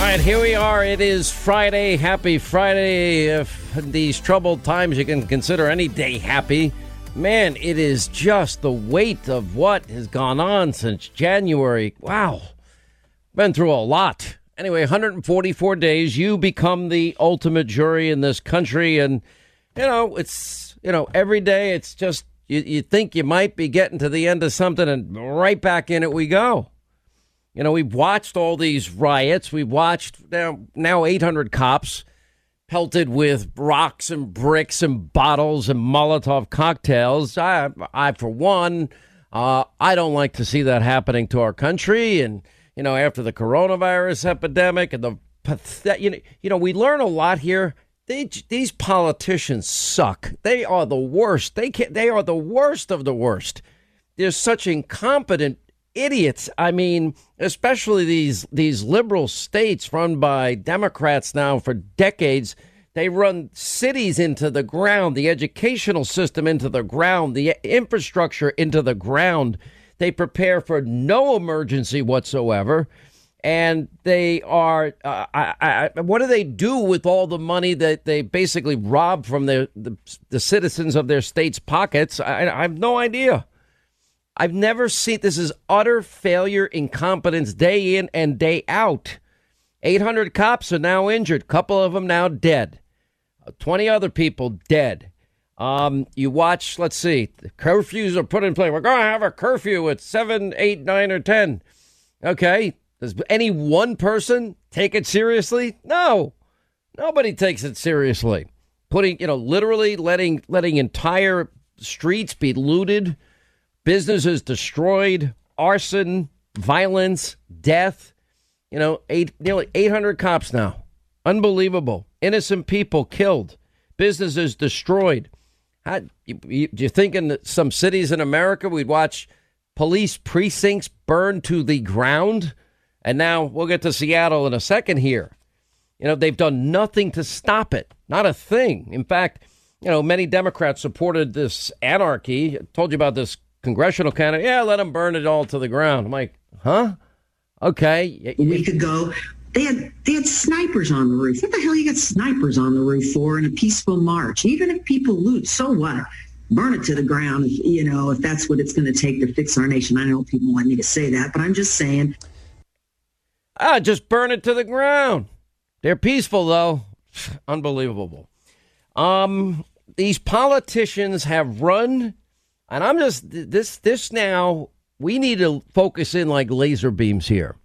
right, here we are. It is Friday. Happy Friday. If these troubled times you can consider any day happy. Man, it is just the weight of what has gone on since January. Wow. Been through a lot. Anyway, 144 days. You become the ultimate jury in this country. And, you know, it's, you know, every day it's just, you, you think you might be getting to the end of something and right back in it we go. You know, we've watched all these riots. We've watched now, now 800 cops pelted with rocks and bricks and bottles and Molotov cocktails. I, I for one, uh, I don't like to see that happening to our country. And you know, after the coronavirus epidemic and the pathetic, you know, you know, we learn a lot here. They, these politicians suck. They are the worst. They can, They are the worst of the worst. They're such incompetent idiots. I mean, especially these these liberal states run by Democrats now for decades. They run cities into the ground, the educational system into the ground, the infrastructure into the ground. They prepare for no emergency whatsoever. And they are, uh, I, I, what do they do with all the money that they basically rob from the, the, the citizens of their state's pockets? I, I have no idea. I've never seen this is utter failure, incompetence day in and day out. 800 cops are now injured, couple of them now dead. 20 other people dead. Um, you watch, let's see, curfews are put in place. We're going to have a curfew at 7, 8, 9, or 10. Okay. Does any one person take it seriously? No. Nobody takes it seriously. Putting, you know, literally letting letting entire streets be looted businesses destroyed, arson, violence, death. You know, eight, nearly 800 cops now. Unbelievable. Innocent people killed, businesses destroyed. How, you, you, you're thinking that some cities in America we'd watch police precincts burned to the ground? And now we'll get to Seattle in a second here. You know, they've done nothing to stop it, not a thing. In fact, you know, many Democrats supported this anarchy. I told you about this congressional candidate, yeah, let them burn it all to the ground. I'm like, huh? Okay. A week ago, they had they had snipers on the roof. What the hell you got snipers on the roof for in a peaceful march? Even if people loot, so what? Burn it to the ground, if, you know, if that's what it's going to take to fix our nation. I know people want me to say that, but I'm just saying. Ah, just burn it to the ground. They're peaceful though. Unbelievable. Um, these politicians have run and I'm just this this now we need to focus in like laser beams here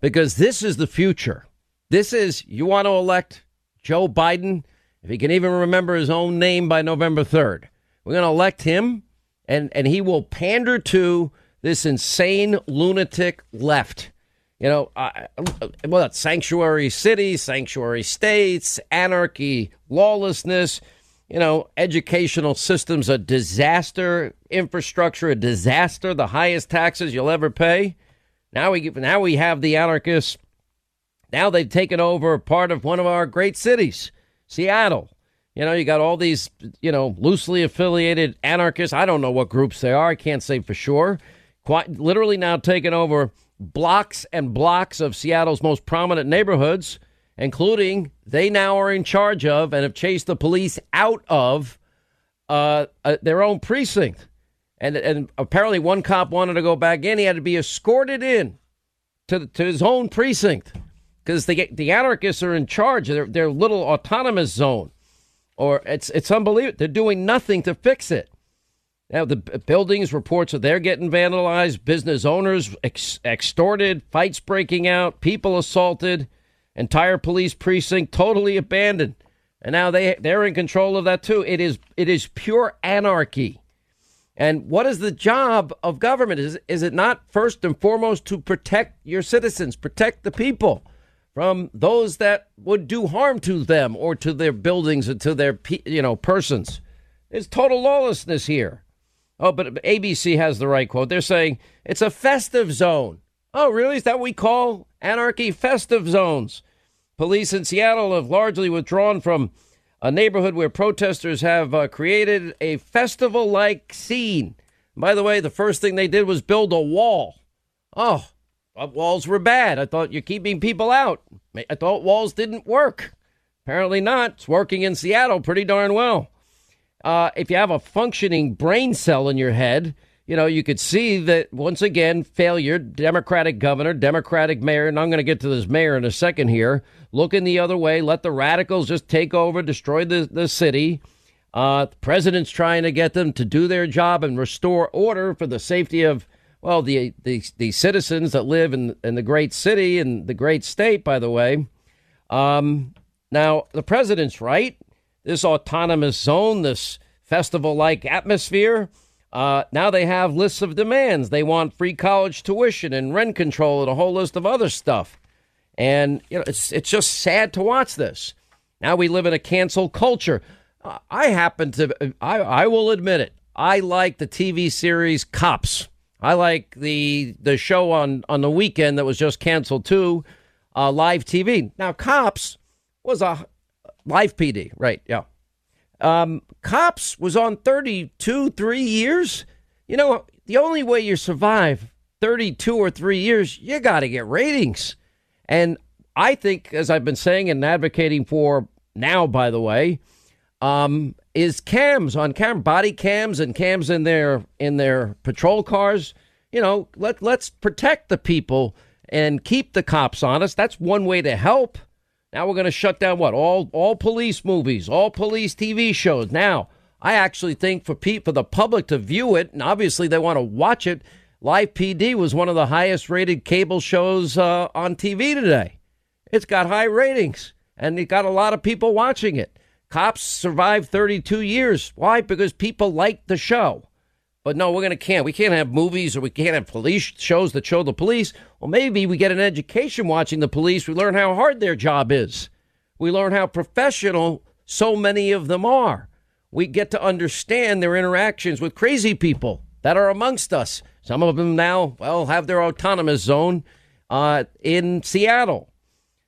because this is the future. This is you want to elect Joe Biden if he can even remember his own name by November 3rd. We're going to elect him and and he will pander to this insane lunatic left. You know, uh, well, sanctuary cities, sanctuary states, anarchy, lawlessness you know, educational systems a disaster, infrastructure a disaster, the highest taxes you'll ever pay. Now we now we have the anarchists. Now they've taken over part of one of our great cities, Seattle. You know, you got all these, you know, loosely affiliated anarchists. I don't know what groups they are. I can't say for sure. Quite literally now taking over blocks and blocks of Seattle's most prominent neighborhoods including they now are in charge of and have chased the police out of uh, uh, their own precinct. And, and apparently, one cop wanted to go back in. He had to be escorted in to, to his own precinct because the, the anarchists are in charge of their, their little autonomous zone. Or it's, it's unbelievable. They're doing nothing to fix it. Now, the buildings reports that they're getting vandalized, business owners ex- extorted, fights breaking out, people assaulted entire police precinct totally abandoned. And now they they're in control of that too. It is it is pure anarchy. And what is the job of government? Is is it not first and foremost to protect your citizens, protect the people from those that would do harm to them or to their buildings and to their you know persons? It's total lawlessness here. Oh, but ABC has the right quote. They're saying it's a festive zone. Oh, really? Is that what we call anarchy? Festive zones. Police in Seattle have largely withdrawn from a neighborhood where protesters have uh, created a festival like scene. By the way, the first thing they did was build a wall. Oh, walls were bad. I thought you're keeping people out. I thought walls didn't work. Apparently not. It's working in Seattle pretty darn well. Uh, if you have a functioning brain cell in your head, you know, you could see that once again, failure, Democratic governor, Democratic mayor, and I'm going to get to this mayor in a second here, looking the other way, let the radicals just take over, destroy the, the city. Uh, the president's trying to get them to do their job and restore order for the safety of, well, the, the, the citizens that live in, in the great city and the great state, by the way. Um, now, the president's right. This autonomous zone, this festival like atmosphere, uh, now they have lists of demands. They want free college tuition and rent control and a whole list of other stuff. And you know, it's it's just sad to watch this. Now we live in a cancel culture. Uh, I happen to, I I will admit it. I like the TV series Cops. I like the the show on on the weekend that was just canceled too, uh, Live PD. Now Cops was a live PD, right? Yeah. Um, Cops was on 32, three years. You know, the only way you survive 32 or three years, you got to get ratings. And I think, as I've been saying and advocating for now, by the way, um, is cams on cam, body cams and cams in their in their patrol cars. You know, let let's protect the people and keep the cops honest. That's one way to help. Now we're going to shut down what all all police movies, all police TV shows. Now I actually think for pe- for the public to view it, and obviously they want to watch it. Live PD was one of the highest rated cable shows uh, on TV today. It's got high ratings, and it got a lot of people watching it. Cops survived 32 years. Why? Because people liked the show. But no, we're going to can't. We can't have movies or we can't have police shows that show the police. Well, maybe we get an education watching the police. We learn how hard their job is. We learn how professional so many of them are. We get to understand their interactions with crazy people that are amongst us. Some of them now, well, have their autonomous zone uh, in Seattle.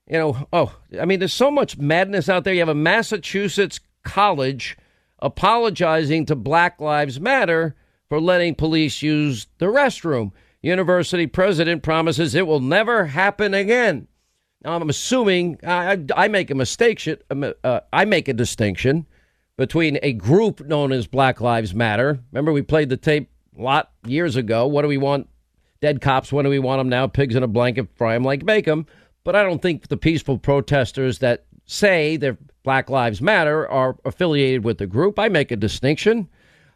You know, oh, I mean, there's so much madness out there. You have a Massachusetts college apologizing to Black Lives Matter for letting police use the restroom. University president promises it will never happen again. Now, I'm assuming I, I make a mistake. Uh, I make a distinction between a group known as Black Lives Matter. Remember, we played the tape a lot years ago. What do we want? Dead cops. When do we want them now? Pigs in a blanket, fry them like bacon. But I don't think the peaceful protesters that say they're Black Lives Matter are affiliated with the group. I make a distinction.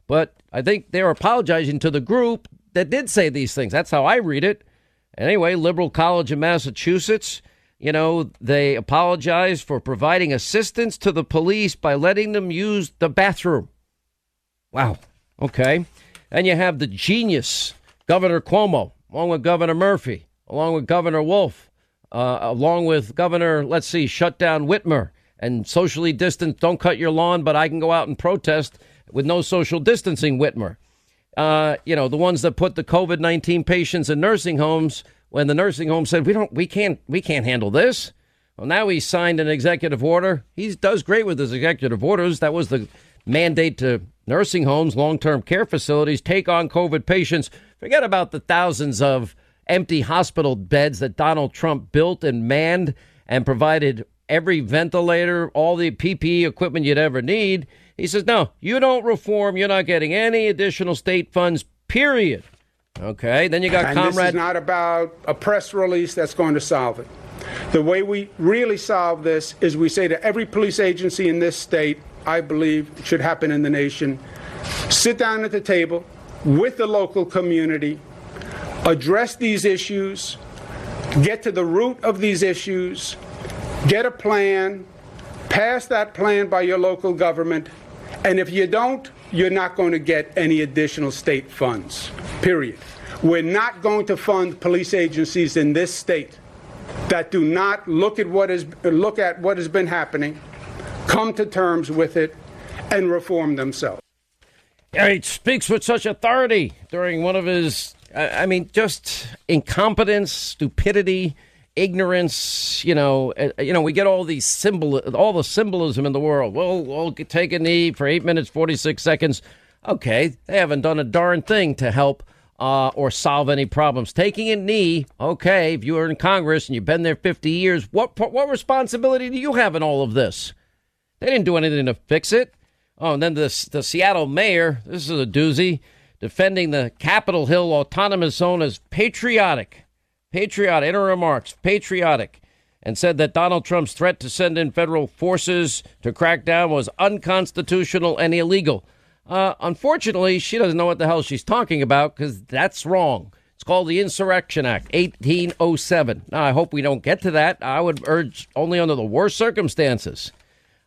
But I think they're apologizing to the group that did say these things. That's how I read it. Anyway, Liberal College of Massachusetts, you know, they apologized for providing assistance to the police by letting them use the bathroom. Wow. Okay. And you have the genius, Governor Cuomo, along with Governor Murphy, along with Governor Wolf, uh, along with Governor, let's see, shut down Whitmer and socially distance, don't cut your lawn, but I can go out and protest with no social distancing, Whitmer. Uh, you know, the ones that put the COVID 19 patients in nursing homes when the nursing home said, we don't, we can't, we can't handle this. Well, now he signed an executive order. He does great with his executive orders. That was the mandate to nursing homes, long term care facilities take on COVID patients. Forget about the thousands of empty hospital beds that Donald Trump built and manned and provided every ventilator, all the PPE equipment you'd ever need. He says, no, you don't reform. You're not getting any additional state funds, period. Okay, then you got and Comrade. This is not about a press release that's going to solve it. The way we really solve this is we say to every police agency in this state, I believe it should happen in the nation, sit down at the table with the local community, address these issues, get to the root of these issues, get a plan, pass that plan by your local government, and if you don't, you're not going to get any additional state funds, period. We're not going to fund police agencies in this state that do not look at what is look at what has been happening, come to terms with it, and reform themselves. He speaks with such authority during one of his, I mean, just incompetence, stupidity ignorance, you know, uh, you know, we get all these symbol, all the symbolism in the world. Well, we'll take a knee for eight minutes, 46 seconds. Okay. They haven't done a darn thing to help uh, or solve any problems. Taking a knee, okay, if you are in Congress and you've been there 50 years, what, what responsibility do you have in all of this? They didn't do anything to fix it. Oh, and then the, the Seattle mayor, this is a doozy, defending the Capitol Hill Autonomous Zone as patriotic. Patriotic, in her remarks, patriotic, and said that Donald Trump's threat to send in federal forces to crack down was unconstitutional and illegal. Uh, unfortunately, she doesn't know what the hell she's talking about because that's wrong. It's called the Insurrection Act, 1807. Now, I hope we don't get to that. I would urge only under the worst circumstances.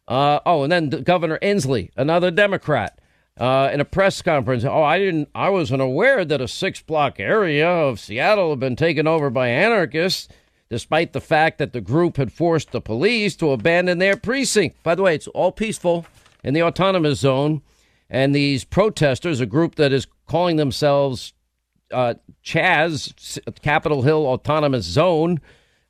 Uh, oh, and then Governor Inslee, another Democrat, uh, in a press conference. Oh, I didn't. I wasn't aware that a six-block area of Seattle had been taken over by anarchists, despite the fact that the group had forced the police to abandon their precinct. By the way, it's all peaceful in the autonomous zone. And these protesters, a group that is calling themselves uh, Chaz, Capitol Hill Autonomous Zone,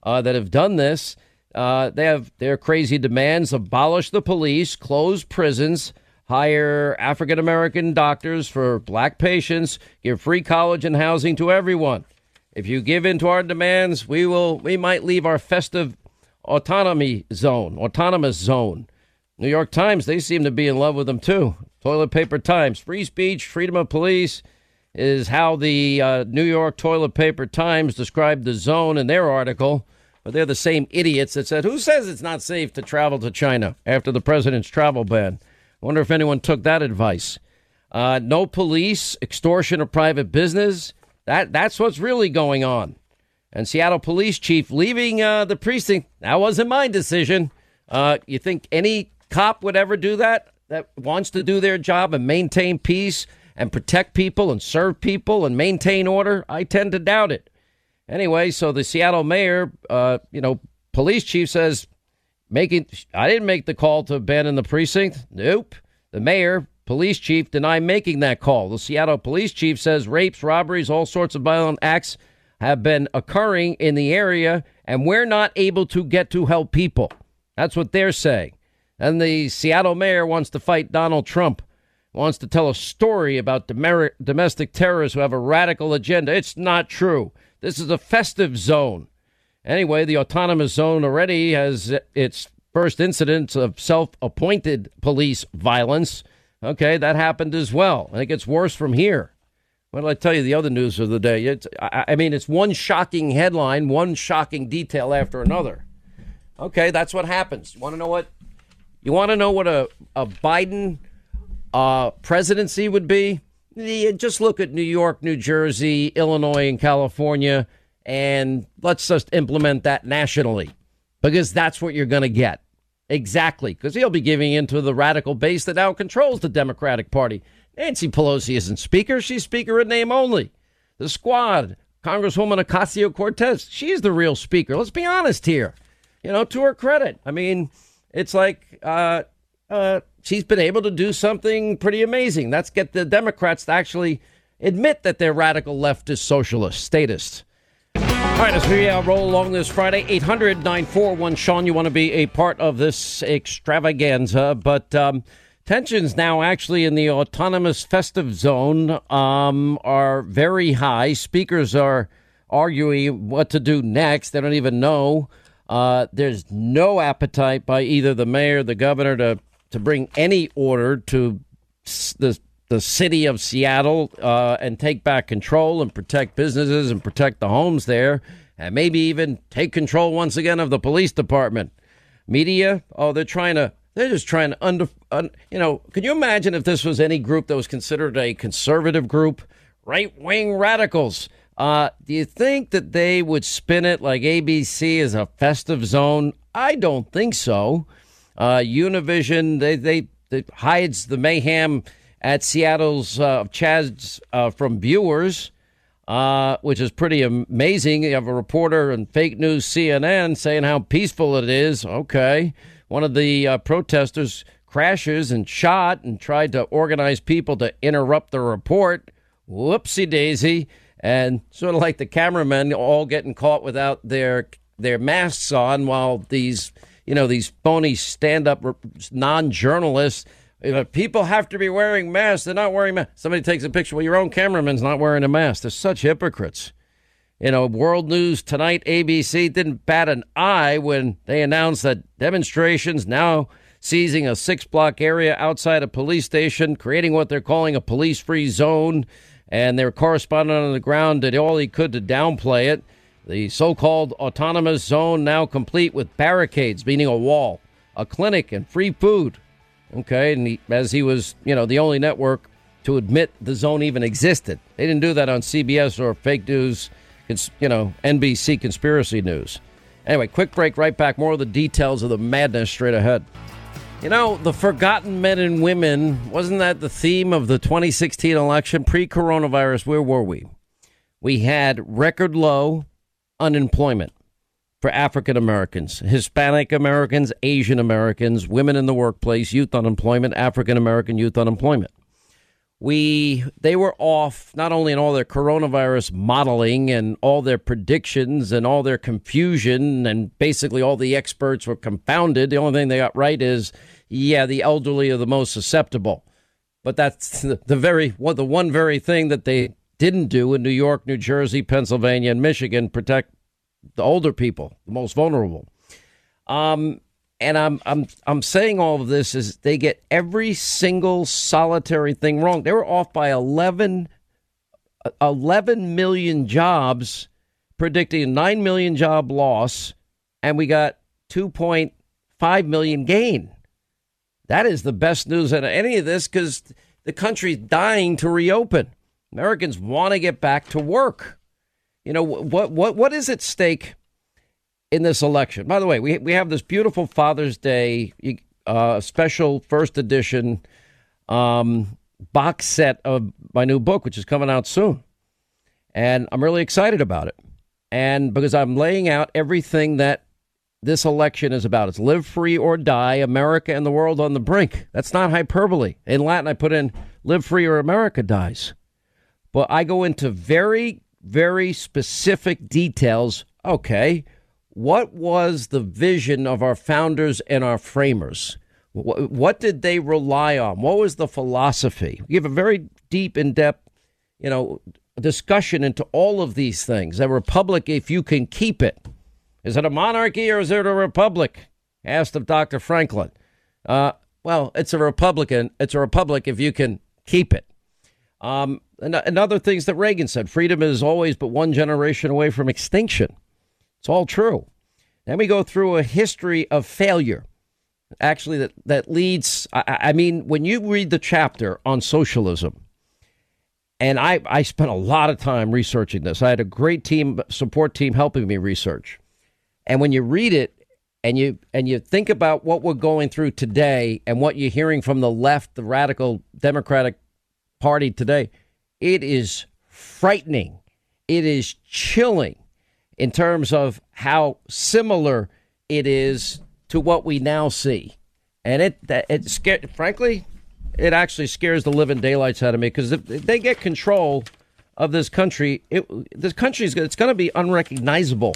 uh, that have done this, uh, they have their crazy demands abolish the police, close prisons, hire African American doctors for black patients, give free college and housing to everyone. If you give in to our demands, we will we might leave our festive autonomy zone, autonomous zone. New York Times, they seem to be in love with them too. Toilet Paper Times. Free speech, freedom of police is how the uh, New York Toilet Paper Times described the zone in their article. But they're the same idiots that said, Who says it's not safe to travel to China after the president's travel ban? Wonder if anyone took that advice. Uh, no police, extortion of private business. That, that's what's really going on. And Seattle police chief leaving uh, the precinct, that wasn't my decision. Uh, you think any cop would ever do that? that wants to do their job and maintain peace and protect people and serve people and maintain order? I tend to doubt it. Anyway, so the Seattle mayor, uh, you know, police chief says, making, I didn't make the call to abandon the precinct. Nope. The mayor, police chief, deny making that call. The Seattle police chief says rapes, robberies, all sorts of violent acts have been occurring in the area, and we're not able to get to help people. That's what they're saying. And the Seattle mayor wants to fight Donald Trump, wants to tell a story about domestic terrorists who have a radical agenda. It's not true. This is a festive zone. Anyway, the autonomous zone already has its first incidents of self appointed police violence. Okay, that happened as well. And it gets worse from here. What did I tell you the other news of the day? It's, I, I mean, it's one shocking headline, one shocking detail after another. Okay, that's what happens. You want to know what you want to know what a, a Biden uh, presidency would be? Just look at New York, New Jersey, Illinois, and California, and let's just implement that nationally because that's what you're going to get. Exactly, because he'll be giving in to the radical base that now controls the Democratic Party. Nancy Pelosi isn't Speaker, she's Speaker in name only. The squad, Congresswoman Ocasio Cortez, she's the real Speaker. Let's be honest here. You know, to her credit. I mean, it's like uh, uh, she's been able to do something pretty amazing. That's get the Democrats to actually admit that they're radical leftist, socialist, statists. All right, as we uh, roll along this Friday, 800 941 Sean, you want to be a part of this extravaganza, but um, tensions now actually in the autonomous festive zone um, are very high. Speakers are arguing what to do next. They don't even know. Uh, there's no appetite by either the mayor, the governor, to to bring any order to the the city of Seattle uh, and take back control and protect businesses and protect the homes there, and maybe even take control once again of the police department. Media, oh, they're trying to. They're just trying to under, un, you know. Can you imagine if this was any group that was considered a conservative group, right wing radicals? Uh, do you think that they would spin it like ABC is a festive zone? I don't think so. Uh, Univision, they, they, they hides the mayhem at Seattle's uh, uh, from viewers, uh, which is pretty amazing. You have a reporter in fake news CNN saying how peaceful it is. Okay. One of the uh, protesters crashes and shot and tried to organize people to interrupt the report. Whoopsie daisy and sort of like the cameramen all getting caught without their their masks on while these you know these phony stand-up non-journalists People have to be wearing masks. They're not wearing masks. Somebody takes a picture. Well, your own cameraman's not wearing a mask. They're such hypocrites. You know, World News Tonight, ABC didn't bat an eye when they announced that demonstrations now seizing a six block area outside a police station, creating what they're calling a police free zone. And their correspondent on the ground did all he could to downplay it. The so called autonomous zone now complete with barricades, meaning a wall, a clinic, and free food. Okay, and he, as he was, you know, the only network to admit the zone even existed. They didn't do that on CBS or fake news, you know, NBC conspiracy news. Anyway, quick break, right back. More of the details of the madness straight ahead. You know, the forgotten men and women, wasn't that the theme of the 2016 election? Pre coronavirus, where were we? We had record low unemployment for African Americans, Hispanic Americans, Asian Americans, women in the workplace, youth unemployment, African American youth unemployment. We they were off not only in all their coronavirus modeling and all their predictions and all their confusion and basically all the experts were confounded. The only thing they got right is yeah, the elderly are the most susceptible. But that's the, very what the one very thing that they didn't do in New York, New Jersey, Pennsylvania, and Michigan protect the older people, the most vulnerable. Um, and I'm I'm I'm saying all of this is they get every single solitary thing wrong. They were off by 11, 11 million jobs, predicting a 9 million job loss, and we got 2.5 million gain. That is the best news out of any of this because the country's dying to reopen. Americans want to get back to work. You know what what what is at stake in this election? By the way, we we have this beautiful Father's Day uh, special first edition um, box set of my new book, which is coming out soon, and I'm really excited about it. And because I'm laying out everything that this election is about. It's live free or die, America and the world on the brink. That's not hyperbole. In Latin, I put in live free or America dies. But I go into very very specific details. Okay, what was the vision of our founders and our framers? What, what did they rely on? What was the philosophy? We have a very deep, in depth, you know, discussion into all of these things. A republic, if you can keep it, is it a monarchy or is it a republic? Asked of Dr. Franklin. Uh, well, it's a republican. It's a republic if you can keep it. Um, and, other things that Reagan said. Freedom is always but one generation away from extinction. It's all true. Then we go through a history of failure. Actually, that, that leads, I, I mean, when you read the chapter on socialism, and I, I spent a lot of time researching this. I had a great team, support team helping me research. And when you read it and you and you think about what we're going through today and what you're hearing from the left, the radical Democratic Party today, it is frightening. It is chilling in terms of how similar it is to what we now see. And it, it scared, frankly, it actually scares the living daylights out of me because if they get control of this country, it, this country is it's going to be unrecognizable.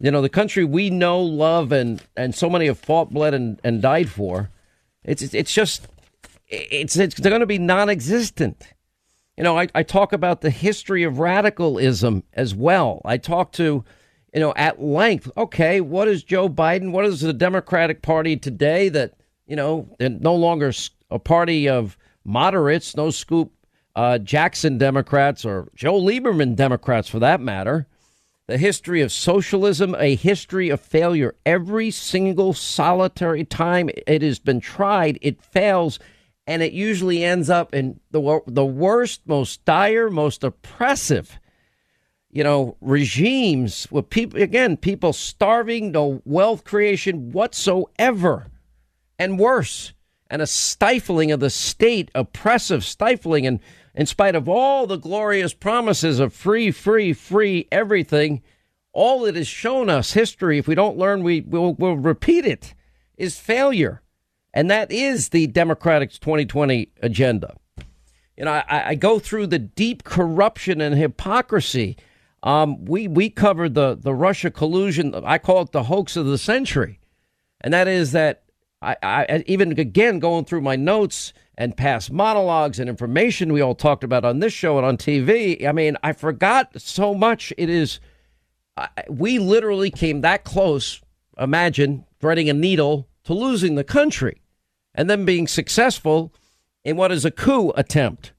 You know, the country we know, love, and and so many have fought, bled, and, and died for. It's it's just it's it's going to be non-existent. You know, I, I talk about the history of radicalism as well. I talk to, you know, at length. Okay, what is Joe Biden? What is the Democratic Party today? That you know, they're no longer a party of moderates, no scoop uh, Jackson Democrats or Joe Lieberman Democrats for that matter. The history of socialism, a history of failure. Every single solitary time it has been tried, it fails and it usually ends up in the the worst, most dire, most oppressive, you know, regimes with people again, people starving, no wealth creation whatsoever, and worse, and a stifling of the state, oppressive stifling, and in spite of all the glorious promises of free, free, free everything, all it has shown us history. If we don't learn, we will we'll repeat it. Is failure and that is the Democrats' 2020 agenda. You know, I, I go through the deep corruption and hypocrisy. Um, we we covered the the Russia collusion. I call it the hoax of the century, and that is that I, I even again going through my notes and past monologues and information we all talked about on this show and on TV. I mean, I forgot so much. It is, we literally came that close. Imagine threading a needle to losing the country and then being successful in what is a coup attempt.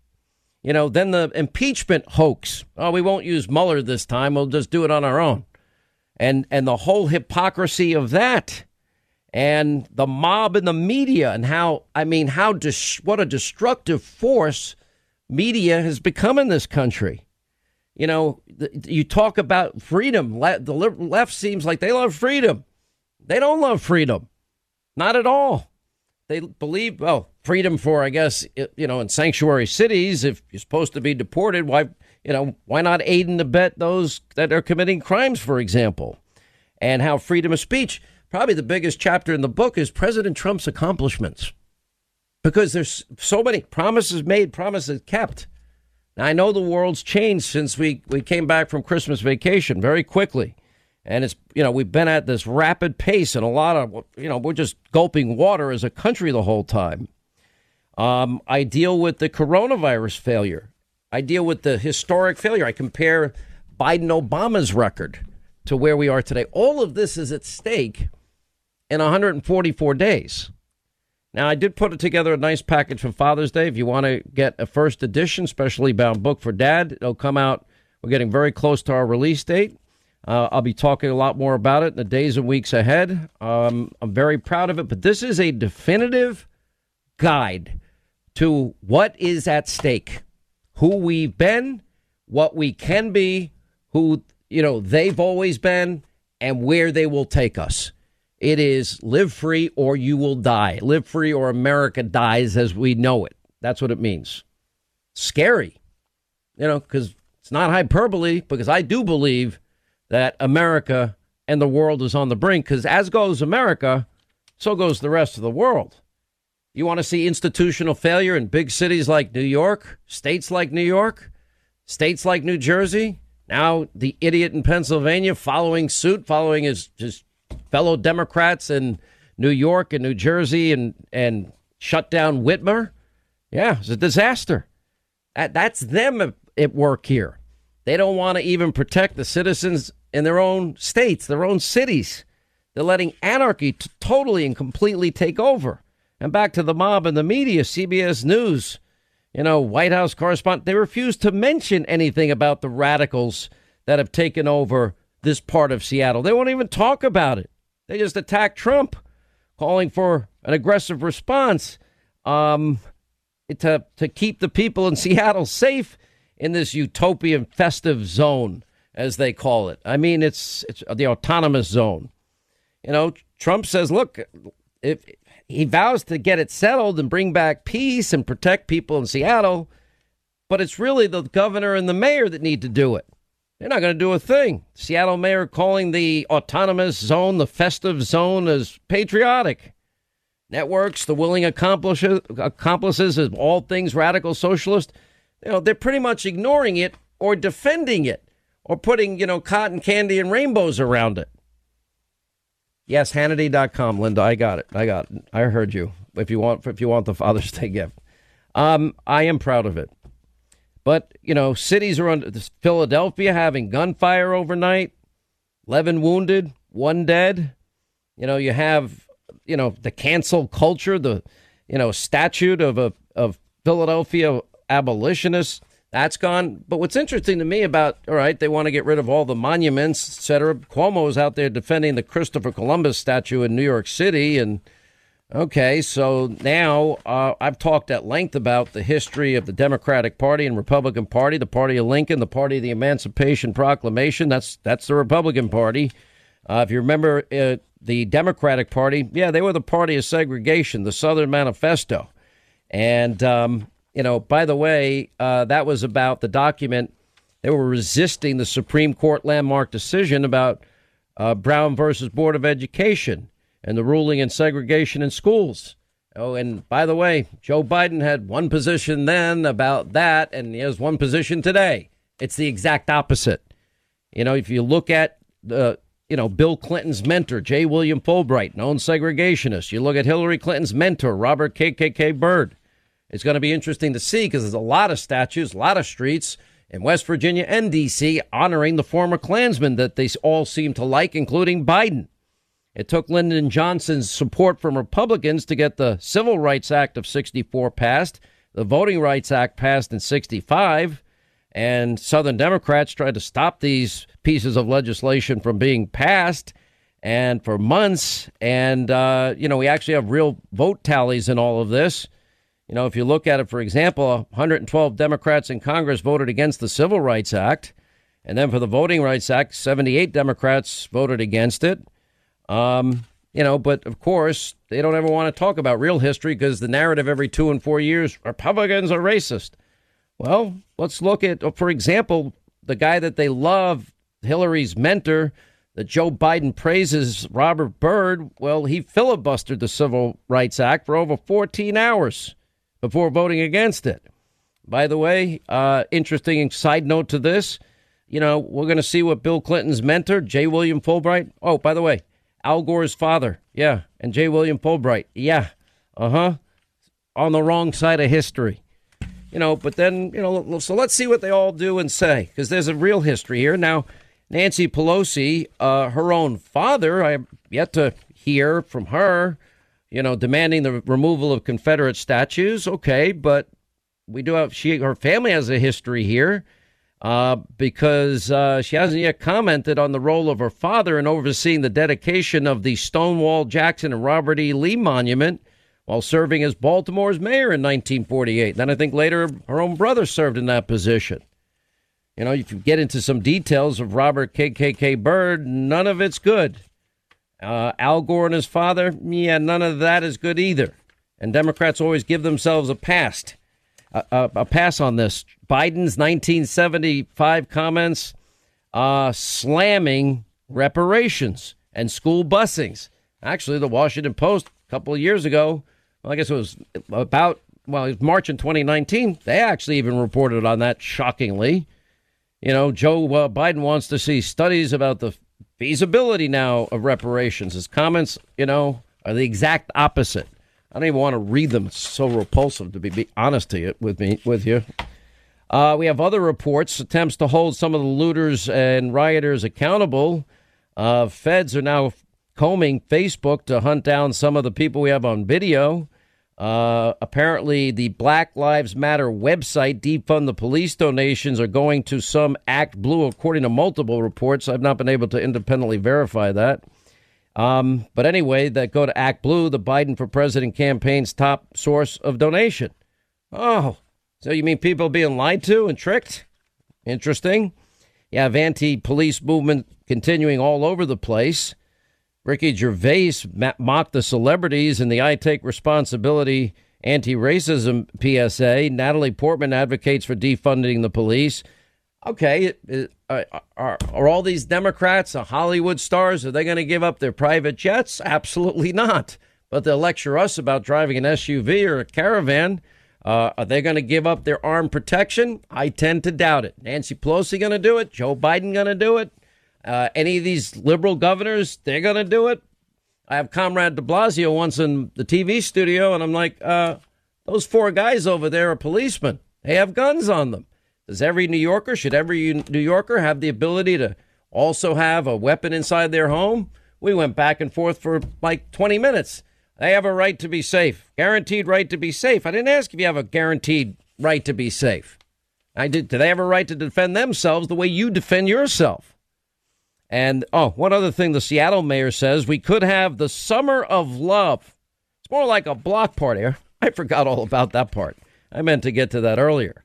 You know, then the impeachment hoax. Oh, we won't use Mueller this time. We'll just do it on our own. And and the whole hypocrisy of that and the mob and the media and how I mean how dis- what a destructive force media has become in this country. You know, you talk about freedom. The left seems like they love freedom. They don't love freedom. Not at all. They believe, well, freedom for, I guess, you know, in sanctuary cities, if you're supposed to be deported, why, you know, why not aid and abet those that are committing crimes, for example? And how freedom of speech probably the biggest chapter in the book is President Trump's accomplishments. Because there's so many promises made, promises kept. Now, I know the world's changed since we, we came back from Christmas vacation very quickly. And it's, you know, we've been at this rapid pace and a lot of, you know, we're just gulping water as a country the whole time. Um, I deal with the coronavirus failure. I deal with the historic failure. I compare Biden Obama's record to where we are today. All of this is at stake in 144 days. Now, I did put together a nice package for Father's Day. If you want to get a first edition, specially bound book for dad, it'll come out. We're getting very close to our release date. Uh, I'll be talking a lot more about it in the days and weeks ahead. Um, I'm very proud of it, but this is a definitive guide to what is at stake, who we've been, what we can be, who you know they've always been, and where they will take us. It is live free or you will die. Live free or America dies as we know it. That's what it means. Scary, you know, because it's not hyperbole, because I do believe that America and the world is on the brink, because as goes America, so goes the rest of the world. You want to see institutional failure in big cities like New York, states like New York, states like New Jersey? Now the idiot in Pennsylvania following suit, following his, his fellow Democrats in New York and New Jersey and, and shut down Whitmer. Yeah, it's a disaster. That, that's them at work here. They don't want to even protect the citizens in their own states, their own cities. They're letting anarchy t- totally and completely take over. And back to the mob and the media, CBS News, you know, White House correspondent, they refuse to mention anything about the radicals that have taken over this part of Seattle. They won't even talk about it. They just attack Trump, calling for an aggressive response um, to, to keep the people in Seattle safe in this utopian festive zone, as they call it. I mean, it's, it's the autonomous zone. You know, Trump says, look, if he vows to get it settled and bring back peace and protect people in Seattle, but it's really the governor and the mayor that need to do it. They're not going to do a thing. Seattle mayor calling the autonomous zone, the festive zone, as patriotic. Networks, the willing accomplices, accomplices of all things radical socialist, you know, they're pretty much ignoring it or defending it or putting, you know, cotton candy and rainbows around it. Yes, Hannity.com, Linda. I got it. I got it. I heard you. If you want, if you want the Father's Day gift, um, I am proud of it. But, you know, cities are under Philadelphia having gunfire overnight, 11 wounded, one dead. You know, you have, you know, the cancel culture, the, you know, statute of a, of Philadelphia abolitionists. That's gone. But what's interesting to me about, all right, they want to get rid of all the monuments, et cetera. Cuomo is out there defending the Christopher Columbus statue in New York City and, Okay, so now uh, I've talked at length about the history of the Democratic Party and Republican Party, the party of Lincoln, the party of the Emancipation Proclamation. That's that's the Republican Party. Uh, if you remember uh, the Democratic Party, yeah, they were the party of segregation, the Southern Manifesto. And um, you know, by the way, uh, that was about the document. They were resisting the Supreme Court landmark decision about uh, Brown versus Board of Education and the ruling in segregation in schools. Oh, and by the way, Joe Biden had one position then about that, and he has one position today. It's the exact opposite. You know, if you look at the you know, Bill Clinton's mentor, J. William Fulbright, known segregationist. You look at Hillary Clinton's mentor, Robert KKK Byrd. It's going to be interesting to see because there's a lot of statues, a lot of streets in West Virginia and D.C. honoring the former Klansmen that they all seem to like, including Biden. It took Lyndon Johnson's support from Republicans to get the Civil Rights Act of 64 passed, the Voting Rights Act passed in 65, and Southern Democrats tried to stop these pieces of legislation from being passed. And for months, and, uh, you know, we actually have real vote tallies in all of this. You know, if you look at it, for example, 112 Democrats in Congress voted against the Civil Rights Act. And then for the Voting Rights Act, 78 Democrats voted against it. Um, you know, but of course, they don't ever want to talk about real history because the narrative every two and four years Republicans are racist. Well, let's look at, for example, the guy that they love, Hillary's mentor, that Joe Biden praises, Robert Byrd. Well, he filibustered the Civil Rights Act for over 14 hours before voting against it. By the way, uh, interesting side note to this, you know, we're going to see what Bill Clinton's mentor, J. William Fulbright. Oh, by the way, Al Gore's father, yeah, and J. William Fulbright, yeah, uh huh, on the wrong side of history. You know, but then, you know, so let's see what they all do and say, because there's a real history here. Now, Nancy Pelosi, uh, her own father, I have yet to hear from her you know, demanding the removal of Confederate statues. Okay, but we do have she her family has a history here uh, because uh, she hasn't yet commented on the role of her father in overseeing the dedication of the Stonewall Jackson and Robert E. Lee Monument while serving as Baltimore's mayor in 1948. Then I think later her own brother served in that position. You know, if you get into some details of Robert KKK Byrd, none of it's good. Uh, Al Gore and his father, yeah, none of that is good either. And Democrats always give themselves a pass, a, a, a pass on this. Biden's 1975 comments uh, slamming reparations and school busings. Actually, the Washington Post a couple of years ago, well, I guess it was about well, it was March in 2019. They actually even reported on that shockingly. You know, Joe uh, Biden wants to see studies about the feasibility now of reparations. His comments, you know, are the exact opposite. I don't even want to read them. It's so repulsive to be, be honest to you with me with you. Uh, we have other reports, attempts to hold some of the looters and rioters accountable. Uh, feds are now combing Facebook to hunt down some of the people we have on video. Uh, apparently, the Black Lives Matter website defund the police donations are going to some Act Blue, according to multiple reports. I've not been able to independently verify that. Um, but anyway, that go to Act Blue, the Biden for President campaign's top source of donation. Oh, so you mean people being lied to and tricked? Interesting. You have anti-police movement continuing all over the place. Ricky Gervais mocked the celebrities in the I Take Responsibility anti racism PSA. Natalie Portman advocates for defunding the police. Okay, are, are, are all these Democrats the Hollywood stars? Are they going to give up their private jets? Absolutely not. But they'll lecture us about driving an SUV or a caravan. Uh, are they going to give up their armed protection? I tend to doubt it. Nancy Pelosi going to do it? Joe Biden going to do it? Uh, any of these liberal governors, they're going to do it. I have Comrade de Blasio once in the TV studio, and I'm like, uh, those four guys over there are policemen. They have guns on them. Does every New Yorker, should every New Yorker have the ability to also have a weapon inside their home? We went back and forth for like 20 minutes. They have a right to be safe, guaranteed right to be safe. I didn't ask if you have a guaranteed right to be safe. I did. Do they have a right to defend themselves the way you defend yourself? And oh, one other thing the Seattle mayor says we could have the summer of love. It's more like a block party. I forgot all about that part. I meant to get to that earlier.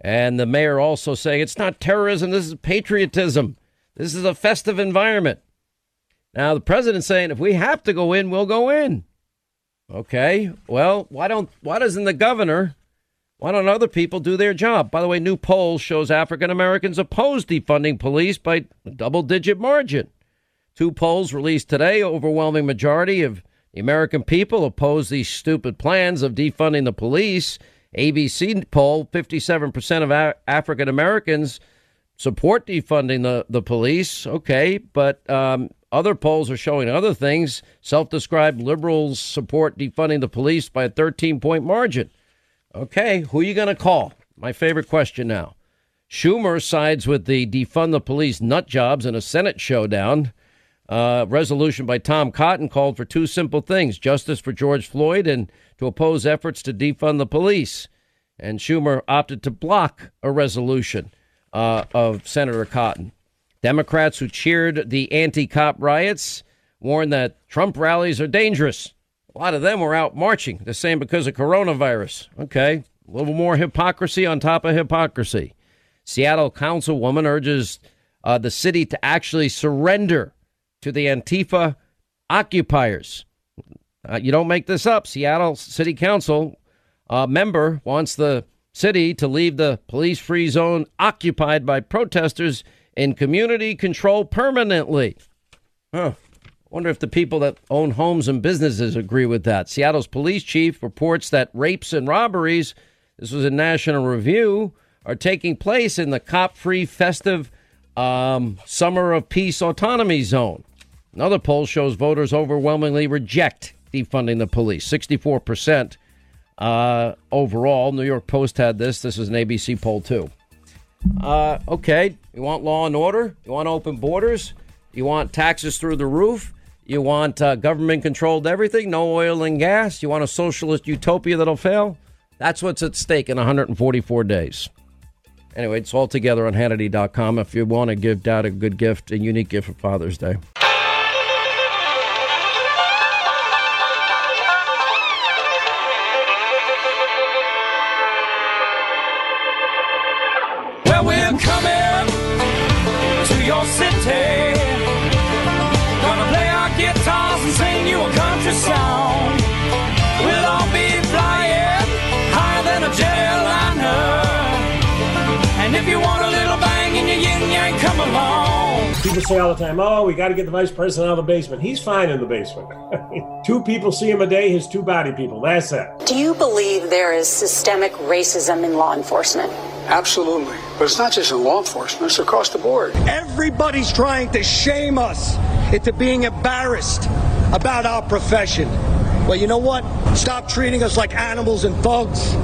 And the mayor also saying it's not terrorism, this is patriotism. This is a festive environment. Now the president's saying if we have to go in, we'll go in. Okay. Well, why don't why doesn't the governor why don't other people do their job? By the way, new poll shows African Americans oppose defunding police by double digit margin. Two polls released today, overwhelming majority of the American people oppose these stupid plans of defunding the police. ABC poll 57% of African Americans support defunding the, the police. Okay, but um, Other polls are showing other things. Self described liberals support defunding the police by a 13 point margin. Okay, who are you going to call? My favorite question now. Schumer sides with the defund the police nut jobs in a Senate showdown. Uh, resolution by Tom Cotton called for two simple things justice for George Floyd and to oppose efforts to defund the police. And Schumer opted to block a resolution uh, of Senator Cotton. Democrats who cheered the anti cop riots warned that Trump rallies are dangerous. A lot of them were out marching, the same because of coronavirus. Okay, a little more hypocrisy on top of hypocrisy. Seattle councilwoman urges uh, the city to actually surrender to the Antifa occupiers. Uh, you don't make this up. Seattle City Council uh, member wants the city to leave the police free zone occupied by protesters in community control permanently. Huh. Wonder if the people that own homes and businesses agree with that. Seattle's police chief reports that rapes and robberies, this was a national review, are taking place in the cop free festive um, Summer of Peace autonomy zone. Another poll shows voters overwhelmingly reject defunding the police. 64% uh, overall. New York Post had this. This is an ABC poll, too. Uh, okay, you want law and order? You want open borders? You want taxes through the roof? You want uh, government controlled everything? No oil and gas? You want a socialist utopia that'll fail? That's what's at stake in 144 days. Anyway, it's all together on Hannity.com if you want to give Dad a good gift, a unique gift for Father's Day. People say all the time, oh, we got to get the vice president out of the basement. He's fine in the basement. two people see him a day, his two body people. That's it. Do you believe there is systemic racism in law enforcement? Absolutely. But it's not just in law enforcement, it's across the board. Everybody's trying to shame us into being embarrassed about our profession. Well, you know what? Stop treating us like animals and thugs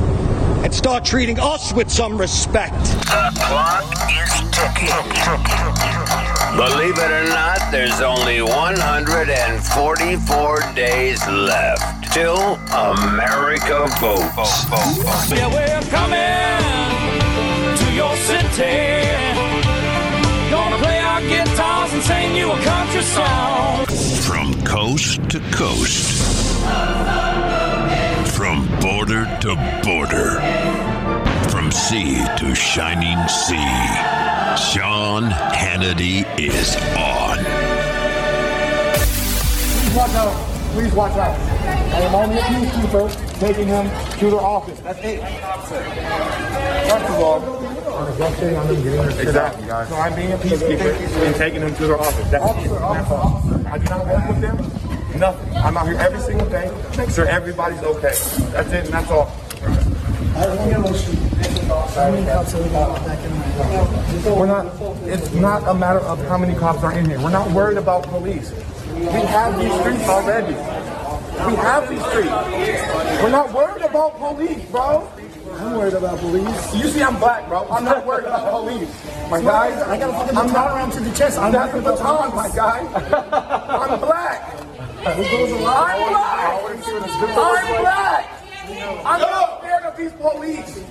and start treating us with some respect. The clock is ticking. Believe it or not, there's only 144 days left till America votes. Yeah, we're coming to your city. Gonna play our guitars and sing you a country song. From coast to coast. From border to border. From sea to shining sea. Sean Hannity is on. Please watch out. Please watch out. I am only a peacekeeper taking him to the office. That's it. First of all, exactly, guys. So I'm being a peacekeeper and taking him to their office. That's it. That's all. I do not work with them. Nothing. I'm out here every single day, make sure everybody's okay. That's it, and that's all. We're not. It's not a matter of how many cops are in here. We're not worried about police. We have these streets already. We have these streets. We're not worried about police, bro. I'm worried about police. You see, I'm black, bro. I'm not worried about police. My guy, I got a fucking I'm not around to the chest. I'm not the baton, my guy. I'm black. I'm black. I'm black. I'm not scared of these police.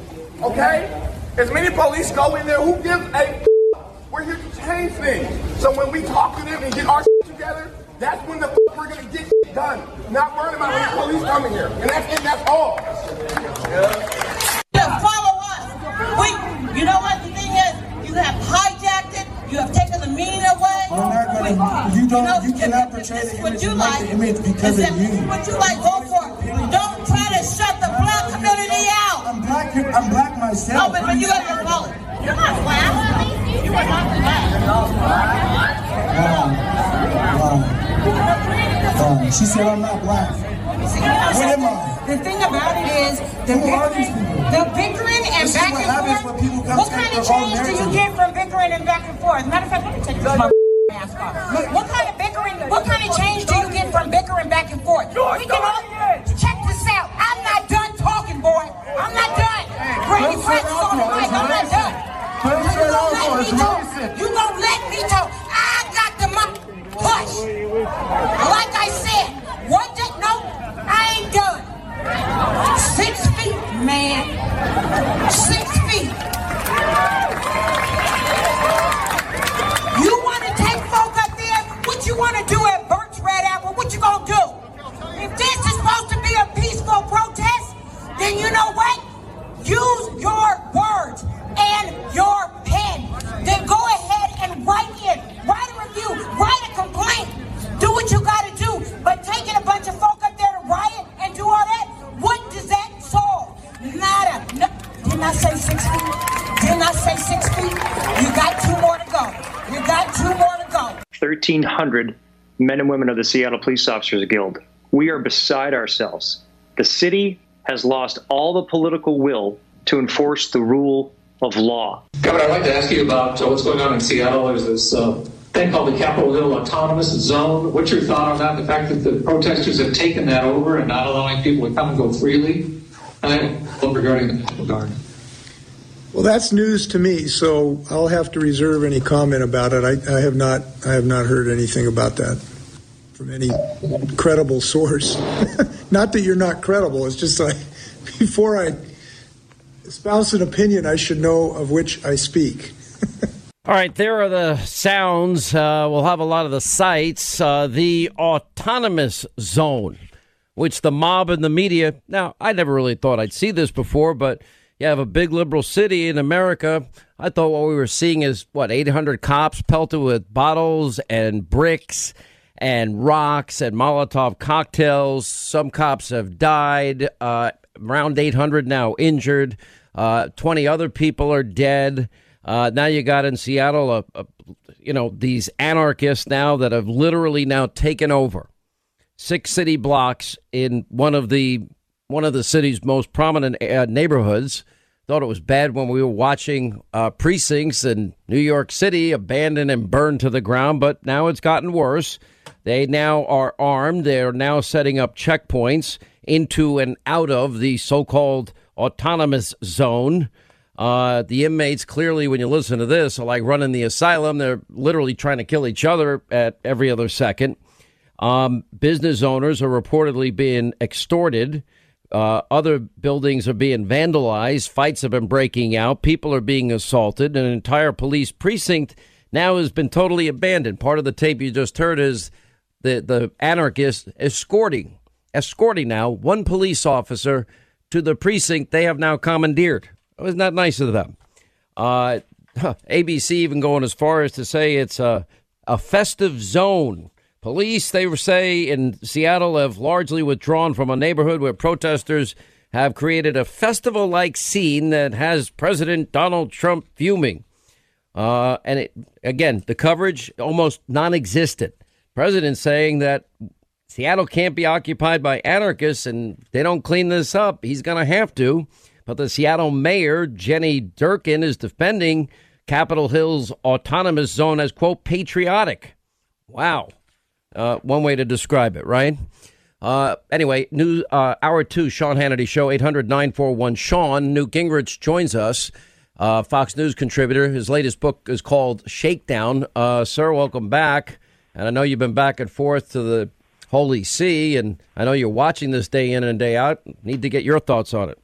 Okay? As many police go in there, who gives a we're here to change things. So when we talk to them and get our together, that's when the we're gonna get done. Not worrying about when the police coming here. And that's it, that's all. Yeah, follow us. We, you know what the thing is? You have hijacked it. You have taken the meaning away. We're not gonna- you don't- know, you cannot portray the what image you and make like. the image because of that- this is you. What you like, go for it. Don't try to shut the black community out. I'm black. I'm black No, myself. but, but you got to follow. You're not black. You are not black. Um, she said I'm not black. What am I? The thing about it is, the Who bickering, the bickering and This back what and forth. when people come What kind of change do you get from bickering and back and forth? Matter of fact, let me take this my ass Look, what kind of bickering, what kind of change do you get from bickering back and forth? We can all, check this out. I'm not done talking, boy. 1,300 men and women of the Seattle Police Officers Guild. We are beside ourselves. The city has lost all the political will to enforce the rule of law. Governor, I'd like to ask you about uh, what's going on in Seattle. There's this uh, thing called the Capitol Hill Autonomous Zone. What's your thought on that? The fact that the protesters have taken that over and not allowing people to come and go freely? And regarding the National Guard. Well, that's news to me, so I'll have to reserve any comment about it. I, I have not, I have not heard anything about that from any credible source. not that you're not credible. It's just like before I espouse an opinion, I should know of which I speak. All right, there are the sounds. Uh, we'll have a lot of the sights. Uh, the autonomous zone, which the mob and the media. Now, I never really thought I'd see this before, but you have a big liberal city in America. I thought what we were seeing is what 800 cops pelted with bottles and bricks and rocks and Molotov cocktails. Some cops have died. Uh, around 800 now injured. Uh, 20 other people are dead. Uh, now you got in Seattle, a, a, you know, these anarchists now that have literally now taken over six city blocks in one of the one of the city's most prominent uh, neighborhoods. Thought it was bad when we were watching uh, precincts in New York City abandoned and burned to the ground, but now it's gotten worse. They now are armed. They are now setting up checkpoints into and out of the so-called autonomous zone. Uh, the inmates clearly, when you listen to this, are like running the asylum. They're literally trying to kill each other at every other second. Um, business owners are reportedly being extorted. Uh, other buildings are being vandalized. Fights have been breaking out. People are being assaulted. An entire police precinct now has been totally abandoned. Part of the tape you just heard is the, the anarchists escorting, escorting now one police officer to the precinct they have now commandeered. It Wasn't that nice of them? Uh, ABC even going as far as to say it's a, a festive zone. Police, they say, in Seattle have largely withdrawn from a neighborhood where protesters have created a festival like scene that has President Donald Trump fuming. Uh, and it, again, the coverage almost non existent. President saying that Seattle can't be occupied by anarchists and they don't clean this up. He's going to have to. But the Seattle mayor, Jenny Durkan, is defending Capitol Hill's autonomous zone as, quote, patriotic. Wow. Uh, one way to describe it, right? Uh, anyway, new uh, hour two, Sean Hannity Show, 800 941 Sean. Newt Gingrich joins us, uh, Fox News contributor. His latest book is called Shakedown. Uh, sir, welcome back. And I know you've been back and forth to the Holy See, and I know you're watching this day in and day out. Need to get your thoughts on it.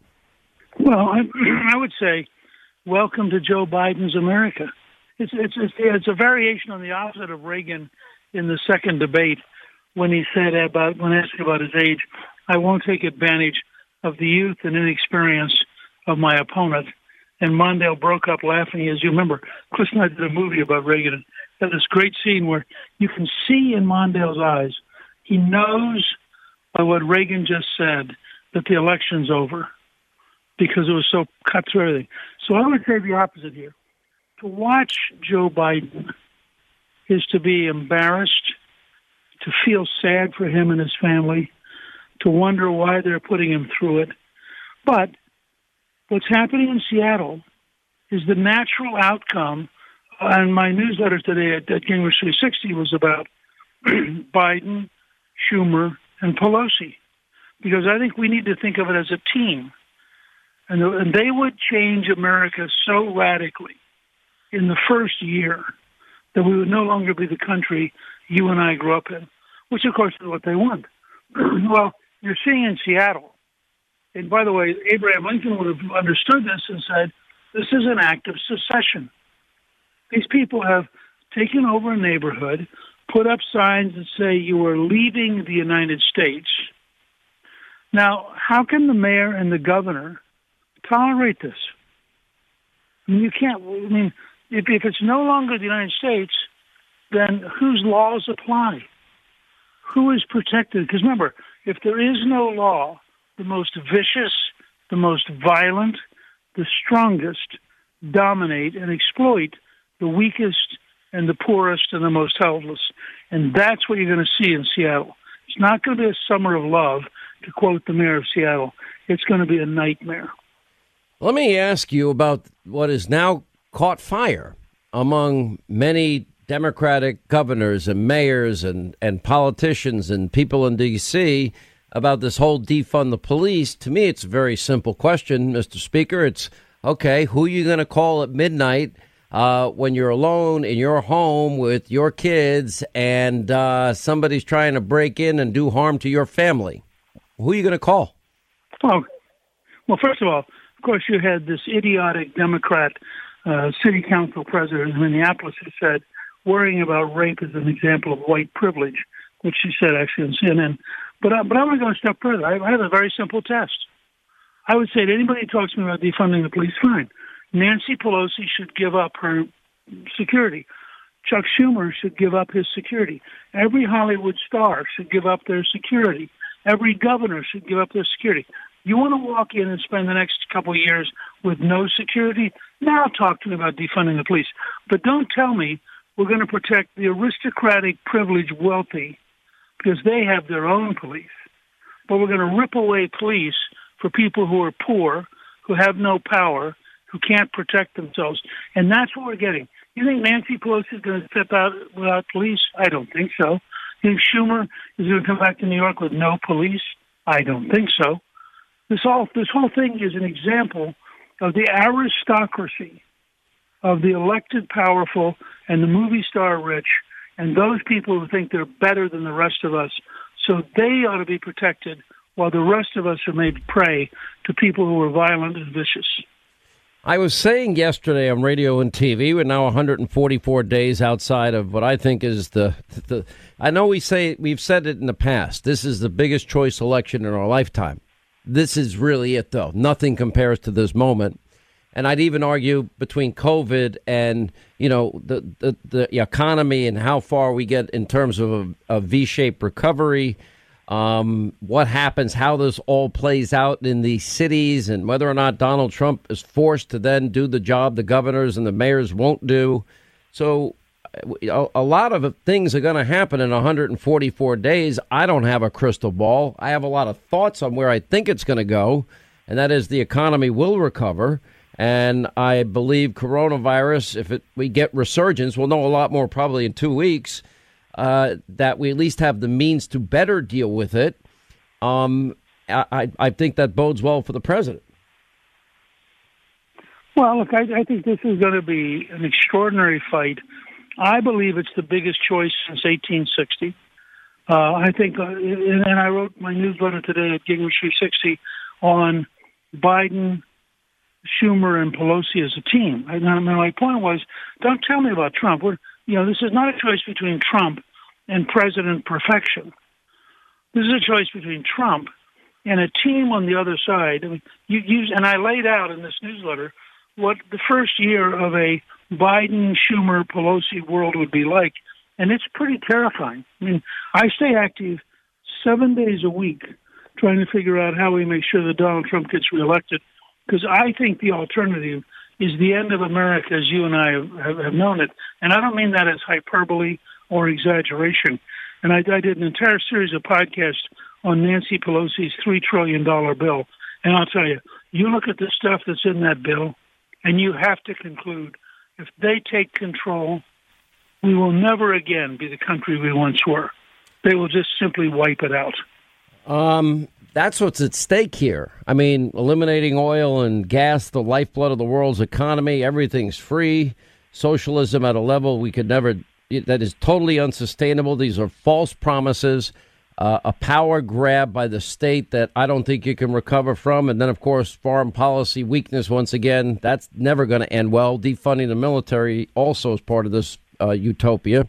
Well, I, I would say, welcome to Joe Biden's America. It's, it's it's it's a variation on the opposite of Reagan in the second debate when he said about when asked about his age, I won't take advantage of the youth and inexperience of my opponent. And Mondale broke up laughing. As you remember, Chris and I did a movie about Reagan and had this great scene where you can see in Mondale's eyes he knows by what Reagan just said that the election's over because it was so cut through everything. So I would say the opposite here. To watch Joe Biden is to be embarrassed, to feel sad for him and his family, to wonder why they're putting him through it. But what's happening in Seattle is the natural outcome And my newsletter today at, at Gingrich 360 was about Biden, Schumer, and Pelosi, because I think we need to think of it as a team. And, and they would change America so radically in the first year that we would no longer be the country you and I grew up in, which of course is what they want. well, you're seeing in Seattle, and by the way, Abraham Lincoln would have understood this and said, this is an act of secession. These people have taken over a neighborhood, put up signs that say you are leaving the United States. Now, how can the mayor and the governor tolerate this? I mean, you can't. I mean, if, if it's no longer the United States, then whose laws apply? Who is protected? Because remember, if there is no law, the most vicious, the most violent, the strongest dominate and exploit the weakest and the poorest and the most helpless. And that's what you're going to see in Seattle. It's not going to be a summer of love, to quote the mayor of Seattle. It's going to be a nightmare. Let me ask you about what is now caught fire among many Democratic governors and mayors and, and politicians and people in D.C. about this whole defund the police. To me, it's a very simple question, Mr. Speaker. It's okay, who are you going to call at midnight uh, when you're alone in your home with your kids and uh, somebody's trying to break in and do harm to your family? Who are you going to call? Oh, well, first of all, of course, you had this idiotic Democrat uh, city council president in Minneapolis who said worrying about rape is an example of white privilege, which she said actually on CNN. But, uh, but I'm going to go a step further. I, I have a very simple test. I would say to anybody who talks to me about defunding the police, fine. Nancy Pelosi should give up her security. Chuck Schumer should give up his security. Every Hollywood star should give up their security. Every governor should give up their security. You want to walk in and spend the next couple of years with no security? Now talk to me about defunding the police. But don't tell me we're going to protect the aristocratic, privileged, wealthy because they have their own police. But we're going to rip away police for people who are poor, who have no power, who can't protect themselves. And that's what we're getting. You think Nancy Pelosi is going to step out without police? I don't think so. You think Schumer is going to come back to New York with no police? I don't think so. This all this whole thing is an example of the aristocracy of the elected powerful and the movie star rich and those people who think they're better than the rest of us. So they ought to be protected while the rest of us are made prey to people who are violent and vicious. I was saying yesterday on radio and TV, we're now 144 days outside of what I think is the the. I know we say we've said it in the past. This is the biggest choice election in our lifetime. This is really it, though. Nothing compares to this moment. And I'd even argue between COVID and you know the the, the economy and how far we get in terms of a, a V-shaped recovery um, what happens, how this all plays out in the cities, and whether or not Donald Trump is forced to then do the job the governors and the mayors won't do. So, a, a lot of things are going to happen in 144 days. I don't have a crystal ball. I have a lot of thoughts on where I think it's going to go, and that is the economy will recover. And I believe coronavirus, if it, we get resurgence, we'll know a lot more probably in two weeks uh, that we at least have the means to better deal with it. Um, I, I think that bodes well for the president. Well, look, I, I think this is going to be an extraordinary fight. I believe it's the biggest choice since 1860. Uh, I think, uh, and I wrote my newsletter today at Gingrich 360 on Biden, Schumer, and Pelosi as a team. And my point was, don't tell me about Trump. We're, you know, this is not a choice between Trump and President Perfection. This is a choice between Trump and a team on the other side. I mean, you, you, and I laid out in this newsletter what the first year of a Biden, Schumer, Pelosi world would be like, and it's pretty terrifying. I mean, I stay active seven days a week trying to figure out how we make sure that Donald Trump gets reelected, because I think the alternative is the end of America as you and I have, have known it. And I don't mean that as hyperbole or exaggeration. And I, I did an entire series of podcasts on Nancy Pelosi's $3 trillion bill. And I'll tell you, you look at the stuff that's in that bill, and you have to conclude if they take control, we will never again be the country we once were. They will just simply wipe it out. Um, that's what's at stake here. I mean, eliminating oil and gas, the lifeblood of the world's economy, everything's free. Socialism at a level we could never, that is totally unsustainable. These are false promises, uh, a power grab by the state that I don't think you can recover from. And then, of course, foreign policy weakness once again. That's never going to end well. Defunding the military also is part of this uh, utopia.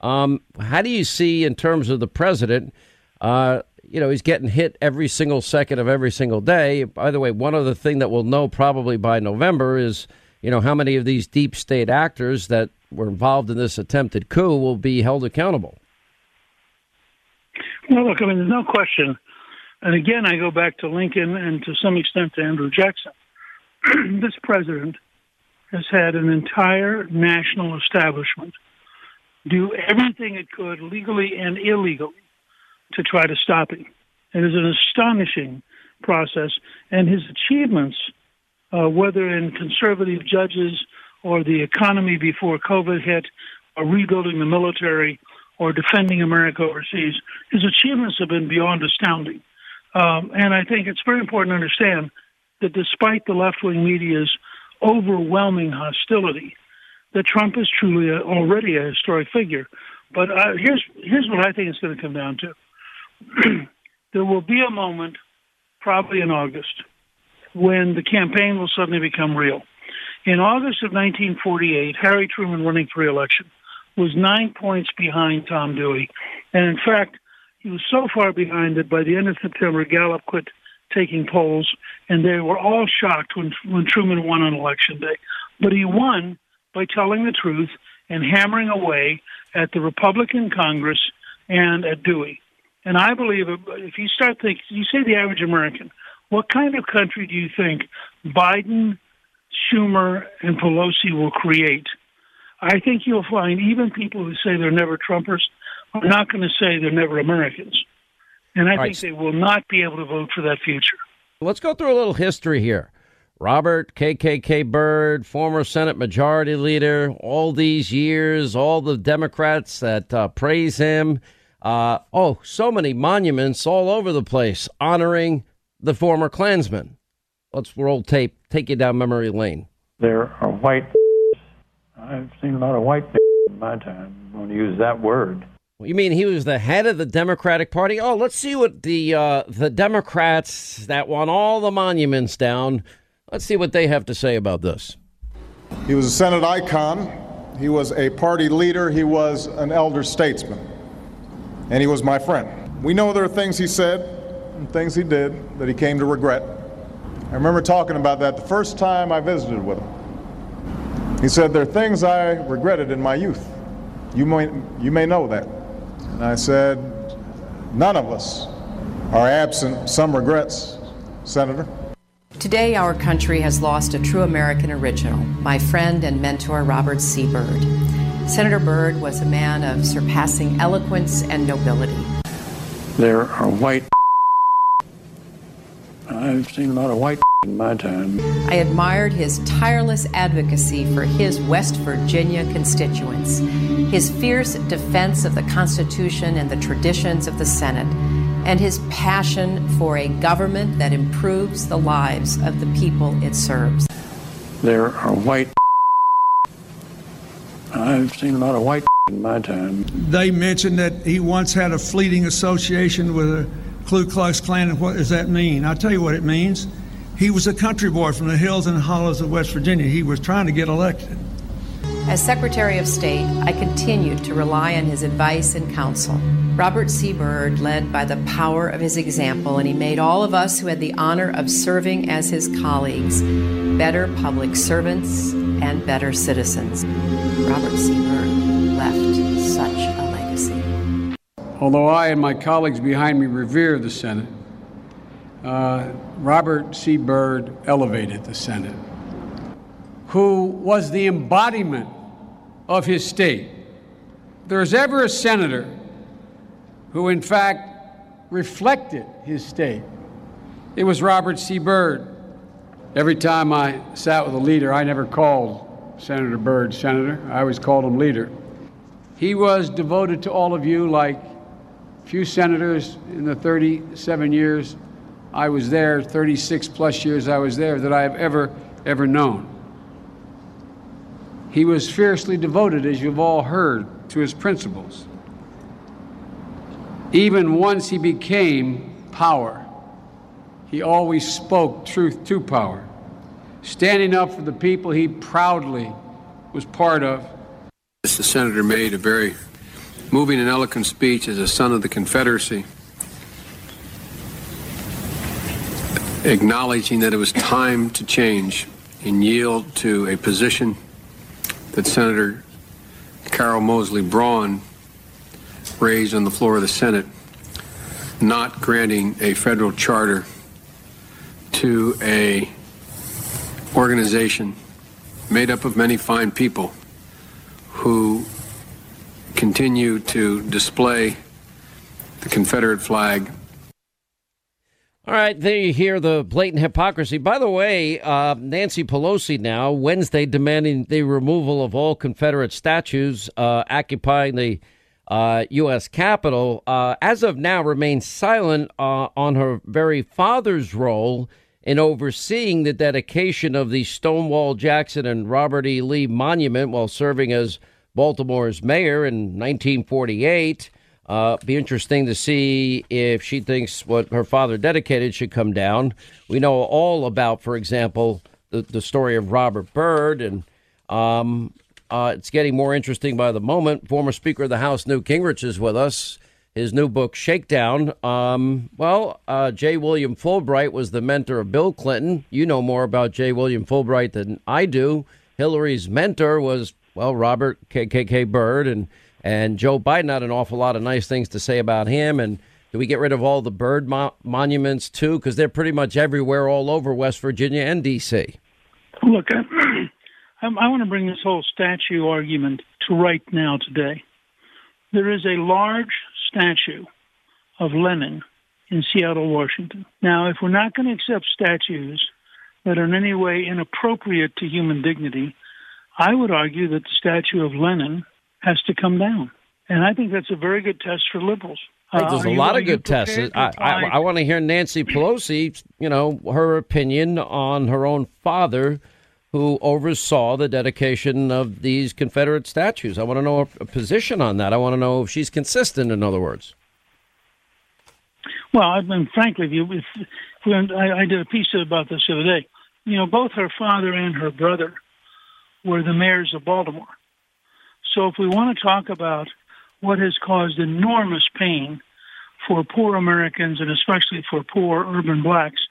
Um, how do you see, in terms of the president, uh, you know, he's getting hit every single second of every single day. By the way, one other thing that we'll know probably by November is, you know, how many of these deep state actors that were involved in this attempted coup will be held accountable. Well, look, I mean, there's no question. And again, I go back to Lincoln and to some extent to Andrew Jackson. this president has had an entire national establishment do everything it could legally and illegally to try to stop him. It is an astonishing process, and his achievements, uh, whether in conservative judges or the economy before COVID hit, or rebuilding the military, or defending America overseas, his achievements have been beyond astounding. Um, and I think it's very important to understand that despite the left wing media's overwhelming hostility, that Trump is truly a, already a historic figure. But uh, here's here's what I think it's going to come down to. there will be a moment, probably in August, when the campaign will suddenly become real. In August of 1948, Harry Truman, running for re-election, was nine points behind Tom Dewey, and in fact, he was so far behind that by the end of September, Gallup quit taking polls, and they were all shocked when when Truman won on election day. But he won by telling the truth and hammering away at the Republican Congress and at Dewey. And I believe if you start thinking, you say the average American, what kind of country do you think Biden, Schumer, and Pelosi will create? I think you'll find even people who say they're never Trumpers are not going to say they're never Americans. And I All think right. they will not be able to vote for that future. Let's go through a little history here. Robert KKK Byrd, former Senate Majority Leader, all these years, all the Democrats that uh, praise him. Uh, oh, so many monuments all over the place honoring the former Klansman. Let's roll tape, take you down memory lane. There are white. I've seen a lot of white in my time. I'm going to use that word. You mean he was the head of the Democratic Party? Oh, let's see what the uh, the Democrats that want all the monuments down. Let's see what they have to say about this. He was a Senate icon. He was a party leader. He was an elder statesman. And he was my friend. We know there are things he said and things he did that he came to regret. I remember talking about that the first time I visited with him. He said, There are things I regretted in my youth. You may, you may know that. And I said, None of us are absent some regrets, Senator. Today, our country has lost a true American original, my friend and mentor, Robert C. Byrd. Senator Byrd was a man of surpassing eloquence and nobility. There are white. I've seen a lot of white in my time. I admired his tireless advocacy for his West Virginia constituents, his fierce defense of the Constitution and the traditions of the Senate, and his passion for a government that improves the lives of the people it serves. There are white. I've seen a lot of white in my time. They mentioned that he once had a fleeting association with a Ku Klux Klan, and what does that mean? I'll tell you what it means. He was a country boy from the hills and hollows of West Virginia. He was trying to get elected. As Secretary of State, I continued to rely on his advice and counsel. Robert C. Byrd led by the power of his example, and he made all of us who had the honor of serving as his colleagues better public servants and better citizens. Robert C. Byrd left such a legacy. Although I and my colleagues behind me revere the Senate, uh, Robert C. Byrd elevated the Senate, who was the embodiment of his state. If there's ever a senator who, in fact, reflected his state, it was Robert C. Byrd. Every time I sat with a leader, I never called Senator Byrd, Senator. I always called him leader. He was devoted to all of you like few senators in the 37 years I was there, 36 plus years I was there, that I have ever, ever known. He was fiercely devoted, as you've all heard, to his principles. Even once he became power, he always spoke truth to power, standing up for the people he proudly was part of. The senator made a very moving and eloquent speech as a son of the Confederacy, acknowledging that it was time to change and yield to a position that Senator Carol Moseley Braun raised on the floor of the Senate, not granting a federal charter to a organization made up of many fine people who continue to display the Confederate flag all right, there you hear the blatant hypocrisy. By the way, uh, Nancy Pelosi now Wednesday demanding the removal of all Confederate statues uh, occupying the uh, U.S. Capitol. Uh, as of now, remains silent uh, on her very father's role in overseeing the dedication of the Stonewall Jackson and Robert E. Lee Monument while serving as Baltimore's mayor in 1948. Uh, be interesting to see if she thinks what her father dedicated should come down. We know all about, for example, the, the story of Robert Byrd, and um, uh, it's getting more interesting by the moment. Former Speaker of the House Newt Gingrich is with us. His new book, Shakedown. Um, well, uh, J. William Fulbright was the mentor of Bill Clinton. You know more about J. William Fulbright than I do. Hillary's mentor was, well, Robert KKK Byrd, and and Joe Biden had an awful lot of nice things to say about him. And do we get rid of all the Byrd mo- monuments too? Because they're pretty much everywhere, all over West Virginia and D.C. Look, I, I want to bring this whole statue argument to right now today. There is a large statue of Lenin in Seattle, Washington. Now, if we're not going to accept statues that are in any way inappropriate to human dignity, I would argue that the statue of Lenin has to come down. And I think that's a very good test for liberals. Uh, There's a lot of good tests. I, I, I want to hear Nancy Pelosi, you know, her opinion on her own father, who oversaw the dedication of these Confederate statues. I want to know her position on that. I want to know if she's consistent. In other words. Well, I mean, frankly, if you, if, if I, I did a piece about this the other day. You know, both her father and her brother were the mayors of Baltimore. So if we want to talk about what has caused enormous pain for poor Americans and especially for poor urban blacks,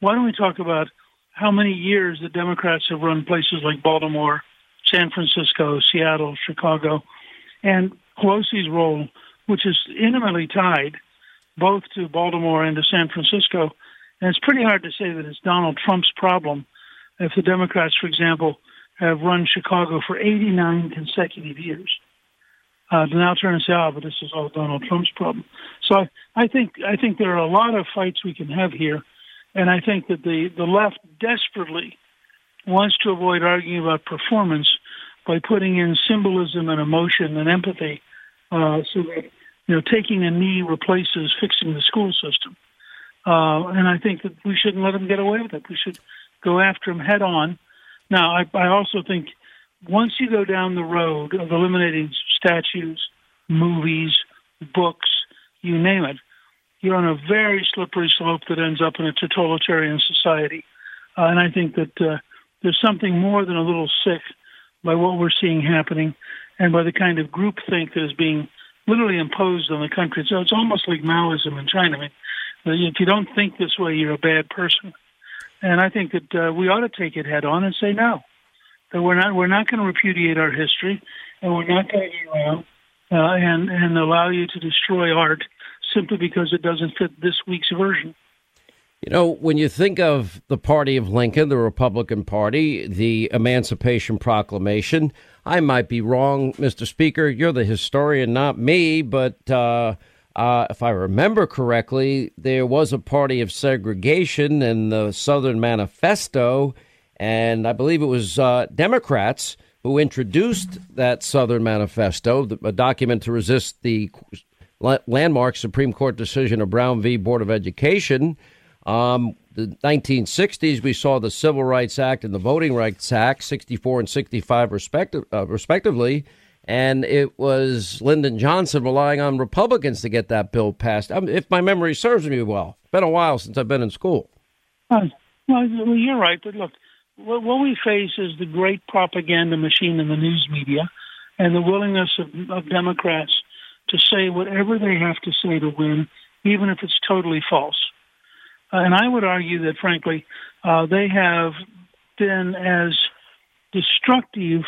why don't we talk about how many years the Democrats have run places like Baltimore, San Francisco, Seattle, Chicago, and Pelosi's role, which is intimately tied both to Baltimore and to San Francisco. And it's pretty hard to say that it's Donald Trump's problem if the Democrats, for example, have run Chicago for 89 consecutive years. Uh, to now turn and say, "Oh, but this is all Donald Trump's problem." So I, I think I think there are a lot of fights we can have here, and I think that the the left desperately wants to avoid arguing about performance by putting in symbolism and emotion and empathy, uh, so that you know taking a knee replaces fixing the school system. Uh, and I think that we shouldn't let them get away with it. We should go after them head on now, I, I also think once you go down the road of eliminating statues, movies, books, you name it, you're on a very slippery slope that ends up in a totalitarian society. Uh, and I think that uh, there's something more than a little sick by what we're seeing happening and by the kind of groupthink that is being literally imposed on the country. So it's almost like Maoism in China. I mean, if you don't think this way, you're a bad person. And I think that uh, we ought to take it head on and say no. That we're not we're not going to repudiate our history, and we're not going to around uh, and and allow you to destroy art simply because it doesn't fit this week's version. You know, when you think of the party of Lincoln, the Republican Party, the Emancipation Proclamation, I might be wrong, Mr. Speaker. You're the historian, not me, but uh, uh, if I remember correctly, there was a party of segregation in the Southern Manifesto, and I believe it was uh, Democrats who introduced that Southern Manifesto, a document to resist the landmark Supreme Court decision of Brown v. Board of Education. Um, the 1960s, we saw the Civil Rights Act and the Voting Rights Act, 64 and 65 respective, uh, respectively. And it was Lyndon Johnson relying on Republicans to get that bill passed. Um, if my memory serves me well, it's been a while since I've been in school. Uh, well, you're right. But look, what, what we face is the great propaganda machine in the news media and the willingness of, of Democrats to say whatever they have to say to win, even if it's totally false. Uh, and I would argue that, frankly, uh, they have been as destructive,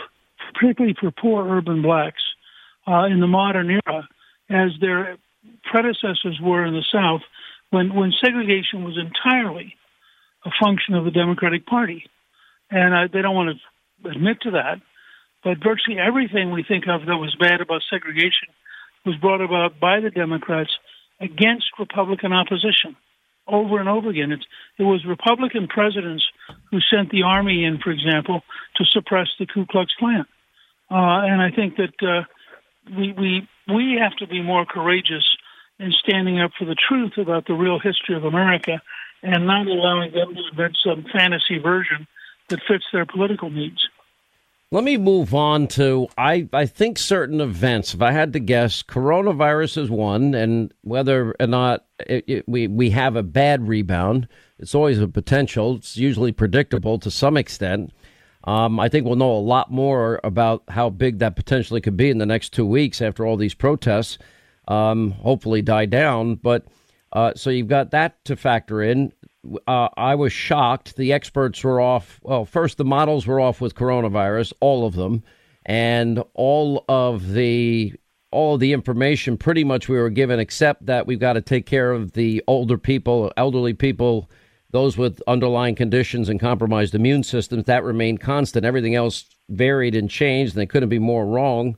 particularly for poor urban blacks, uh, in the modern era as their predecessors were in the South when, when segregation was entirely a function of the Democratic Party. And uh, they don't want to admit to that. But virtually everything we think of that was bad about segregation was brought about by the Democrats against Republican opposition over and over again. It was Republican presidents who sent the army in, for example, to suppress the Ku Klux Klan. Uh, and I think that uh, we, we, we have to be more courageous in standing up for the truth about the real history of America and not allowing them to invent some fantasy version that fits their political needs. Let me move on to I, I think certain events. If I had to guess, coronavirus is one, and whether or not it, it, we we have a bad rebound, it's always a potential. It's usually predictable to some extent. Um, I think we'll know a lot more about how big that potentially could be in the next two weeks after all these protests um, hopefully die down. But uh, so you've got that to factor in uh, I was shocked. The experts were off. Well, first, the models were off with coronavirus, all of them, and all of the all of the information pretty much we were given, except that we've got to take care of the older people, elderly people, those with underlying conditions and compromised immune systems. That remained constant. Everything else varied and changed, and they couldn't be more wrong.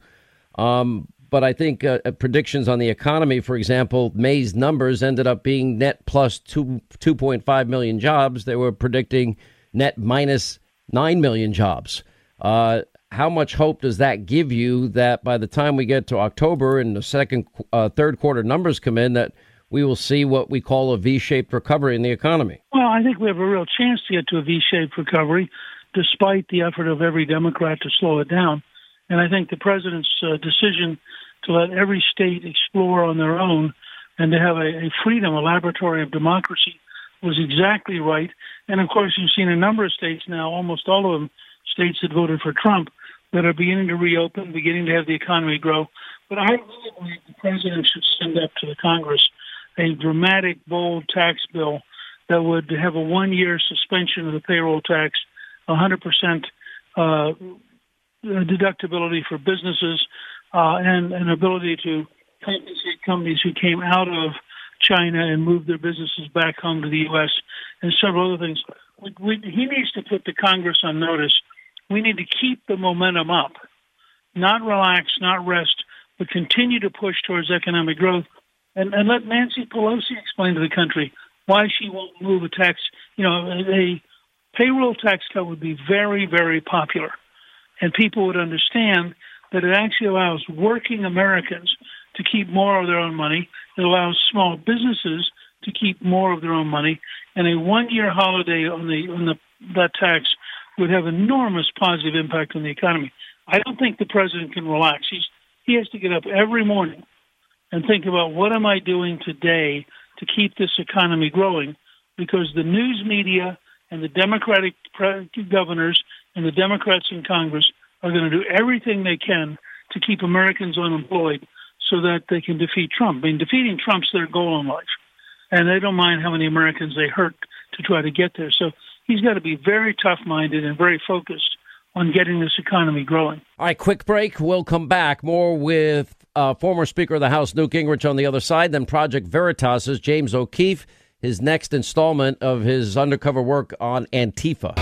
Um, but I think uh, uh, predictions on the economy, for example, May's numbers ended up being net plus two, 2.5 million jobs. They were predicting net minus 9 million jobs. Uh, how much hope does that give you that by the time we get to October and the second, uh, third quarter numbers come in, that we will see what we call a V-shaped recovery in the economy? Well, I think we have a real chance to get to a V-shaped recovery, despite the effort of every Democrat to slow it down. And I think the president's uh, decision to let every state explore on their own and to have a, a freedom, a laboratory of democracy was exactly right. And of course, you've seen a number of states now, almost all of them, states that voted for Trump, that are beginning to reopen, beginning to have the economy grow. But I really believe the president should send up to the Congress a dramatic, bold tax bill that would have a one year suspension of the payroll tax, 100% uh, deductibility for businesses, uh, and an ability to compensate companies who came out of China and moved their businesses back home to the U.S. and several other things. We, we, he needs to put the Congress on notice. We need to keep the momentum up, not relax, not rest, but continue to push towards economic growth. And, and let Nancy Pelosi explain to the country why she won't move a tax. You know, a payroll tax cut would be very, very popular, and people would understand that it actually allows working Americans to keep more of their own money. It allows small businesses to keep more of their own money, and a one-year holiday on the on the that tax would have enormous positive impact on the economy. I don't think the president can relax. He's he has to get up every morning and think about what am I doing today to keep this economy growing, because the news media and the Democratic governors and the Democrats in Congress are going to do everything they can to keep Americans unemployed so that they can defeat Trump. I mean, defeating Trump's their goal in life, and they don't mind how many Americans they hurt to try to get there. So he's got to be very tough minded and very focused on getting this economy growing. All right, quick break. We'll come back more with uh, former Speaker of the House Newt Gingrich on the other side, then Project Veritas's James O'Keefe, his next installment of his undercover work on Antifa.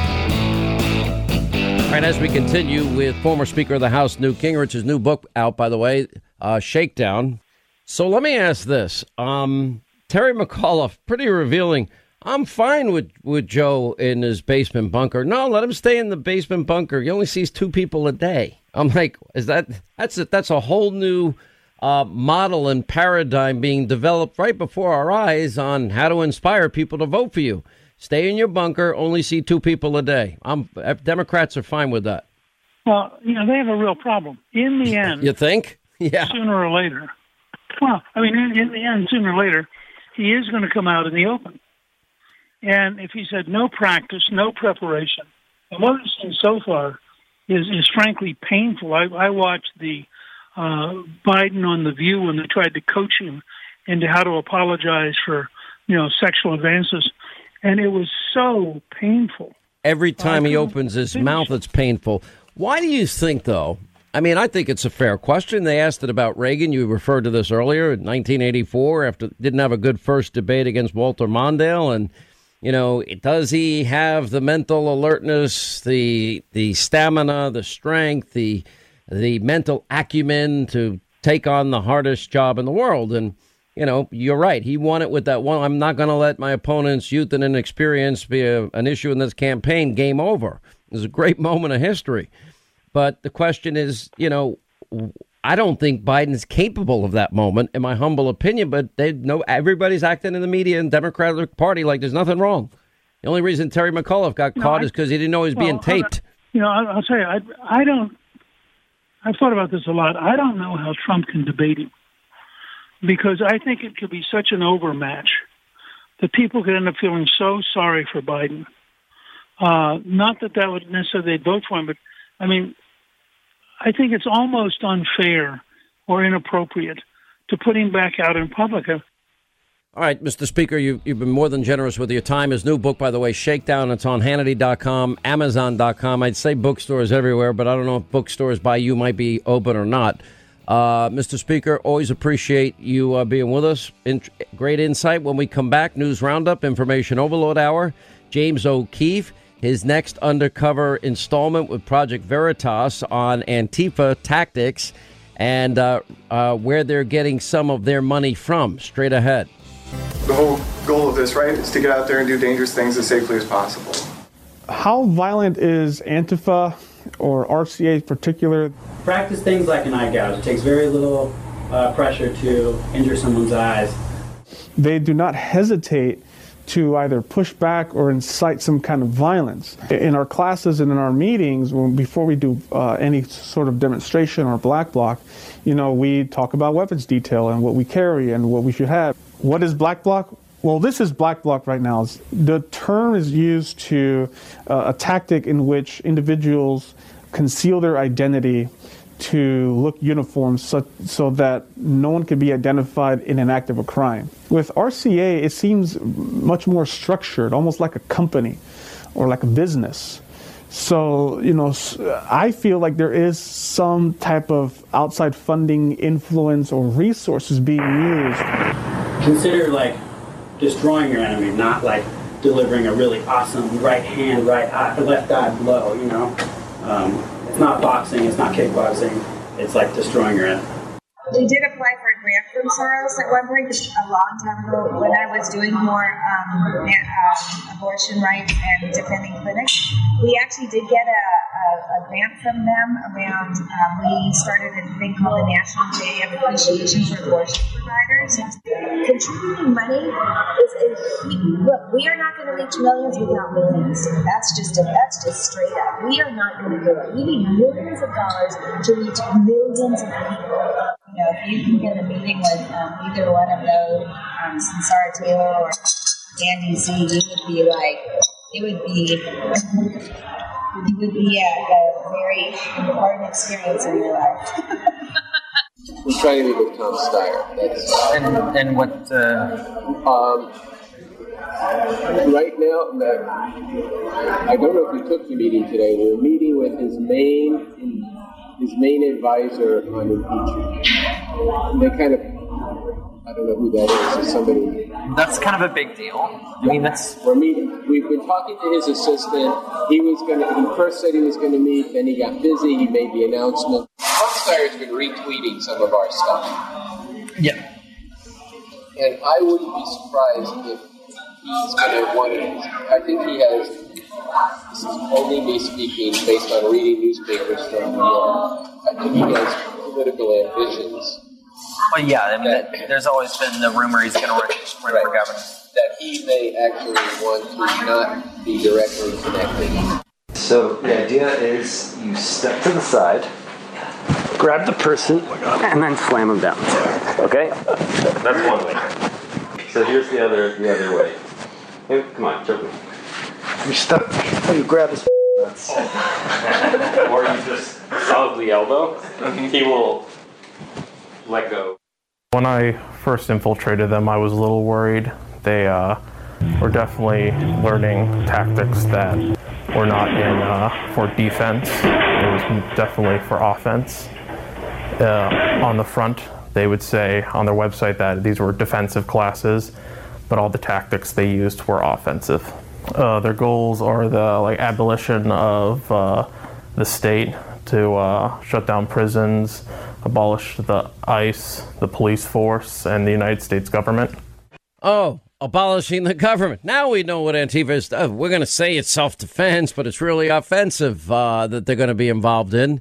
Right, as we continue with former Speaker of the House Newt Gingrich's new book out, by the way, uh, Shakedown. So let me ask this: um, Terry McAuliffe, pretty revealing. I'm fine with, with Joe in his basement bunker. No, let him stay in the basement bunker. He only sees two people a day. I'm like, is that that's a, that's a whole new uh, model and paradigm being developed right before our eyes on how to inspire people to vote for you. Stay in your bunker. Only see two people a day. I'm Democrats are fine with that. Well, you know they have a real problem. In the end, You think? Yeah. sooner or later. Well, I mean, in, in the end, sooner or later, he is going to come out in the open. And if he's had no practice, no preparation, and what we've seen so far is is frankly painful. I, I watched the uh, Biden on the View when they tried to coach him into how to apologize for you know sexual advances, and it was so painful. Every time he opens his mouth, it's painful. Why do you think, though? I mean, I think it's a fair question. They asked it about Reagan. You referred to this earlier in 1984 after didn't have a good first debate against Walter Mondale, and you know, does he have the mental alertness, the the stamina, the strength, the the mental acumen to take on the hardest job in the world? And you know, you're right. He won it with that one. I'm not going to let my opponent's youth and inexperience be a, an issue in this campaign. Game over. It was a great moment of history. But the question is, you know, I don't think Biden's capable of that moment, in my humble opinion. But they know everybody's acting in the media and Democratic Party like there's nothing wrong. The only reason Terry McAuliffe got No, caught I- is because he didn't know he was being Well, on. taped. You know, I, I'll tell you, I, I don't. I've thought about this a lot. I don't know how Trump can debate him because I think it could be such an overmatch that people could end up feeling so sorry for Biden. Uh, not that that would necessarily vote for him, but I mean, I think it's almost unfair or inappropriate to put him back out in public. All right, Mr. Speaker, you, you've been more than generous with your time. His new book, by the way, Shakedown, it's on Hannity.com, Amazon.com. I'd say bookstores everywhere, but I don't know if bookstores by you might be open or not. Uh, Mr. Speaker, always appreciate you uh, being with us. In- great insight. When we come back, News Roundup, Information Overload Hour, James O'Keefe, his next undercover installment with Project Veritas on Antifa tactics and uh, uh, where they're getting some of their money from. Straight ahead. The whole goal of this, right, is to get out there and do dangerous things as safely as possible. How violent is Antifa or RCA in particular? Practice things like an eye gouge. It takes very little uh, pressure to injure someone's eyes. They do not hesitate to either push back or incite some kind of violence. In our classes and in our meetings, when, before we do uh, any sort of demonstration or black bloc, you know, we talk about weapons detail and what we carry and what we should have. What is black bloc? Well, this is black bloc right now. The term is used to uh, a tactic in which individuals conceal their identity to look uniform so, so that no one can be identified in an act of a crime. With RCA, it seems much more structured, almost like a company or like a business. So, you know, I feel like there is some type of outside funding influence or resources being used. Consider like destroying your enemy, not like delivering a really awesome right hand, right eye, left eye blow. You know, um, it's not boxing, it's not kickboxing. It's like destroying your enemy. We did apply for a grant from Soros at one point, a long time ago, when I was doing more um, um, abortion rights and defending clinics. We actually did get a, a, a grant from them around, um, we started a thing called the National Day of Appreciation for Abortion Providers. Contributing money is a look, we are not going to reach millions without millions. That's just a, that's just straight up. We are not going to do it. We need millions of dollars to reach millions of people. If you can get a meeting with um, either one of those, um, Sunsara Taylor or Andy Z, you would be like, it would be, it would be a, a very important experience in your life. We're trying to meet with Tom Steyer. That's and and what? Uh... Um, right now, I don't know if we took the meeting today. We're meeting with his main his main advisor on impeachment. And they kind of I don't know who that is. It's somebody. That's kind of a big deal. I mean, that's We're meeting. We've been talking to his assistant. He was going to. He first said he was going to meet. Then he got busy. He made the announcement. Tom Steyer's been retweeting some of our stuff. Yeah. And I wouldn't be surprised if he's going to want to. I think he has. This is only me speaking based on reading newspapers from New York. I think he has political ambitions Well, yeah, I mean, that, there's always been the rumor he's going to run, run for governor. that he may actually want to not be directly connected. So the idea is you step to the side, grab the person, and then slam them down. Okay? That's one way. So here's the other the other way. Hey, come on, choke me. You step. You grab his. or you just solidly elbow. He will let go. When I first infiltrated them, I was a little worried. They uh, were definitely learning tactics that were not in uh, for defense. It was definitely for offense. Uh, on the front, they would say on their website that these were defensive classes, but all the tactics they used were offensive. Uh, their goals are the like abolition of uh, the state to uh, shut down prisons, abolish the ICE, the police force, and the United States government. Oh, abolishing the government. Now we know what Antifa is. Uh, we're going to say it's self defense, but it's really offensive uh, that they're going to be involved in.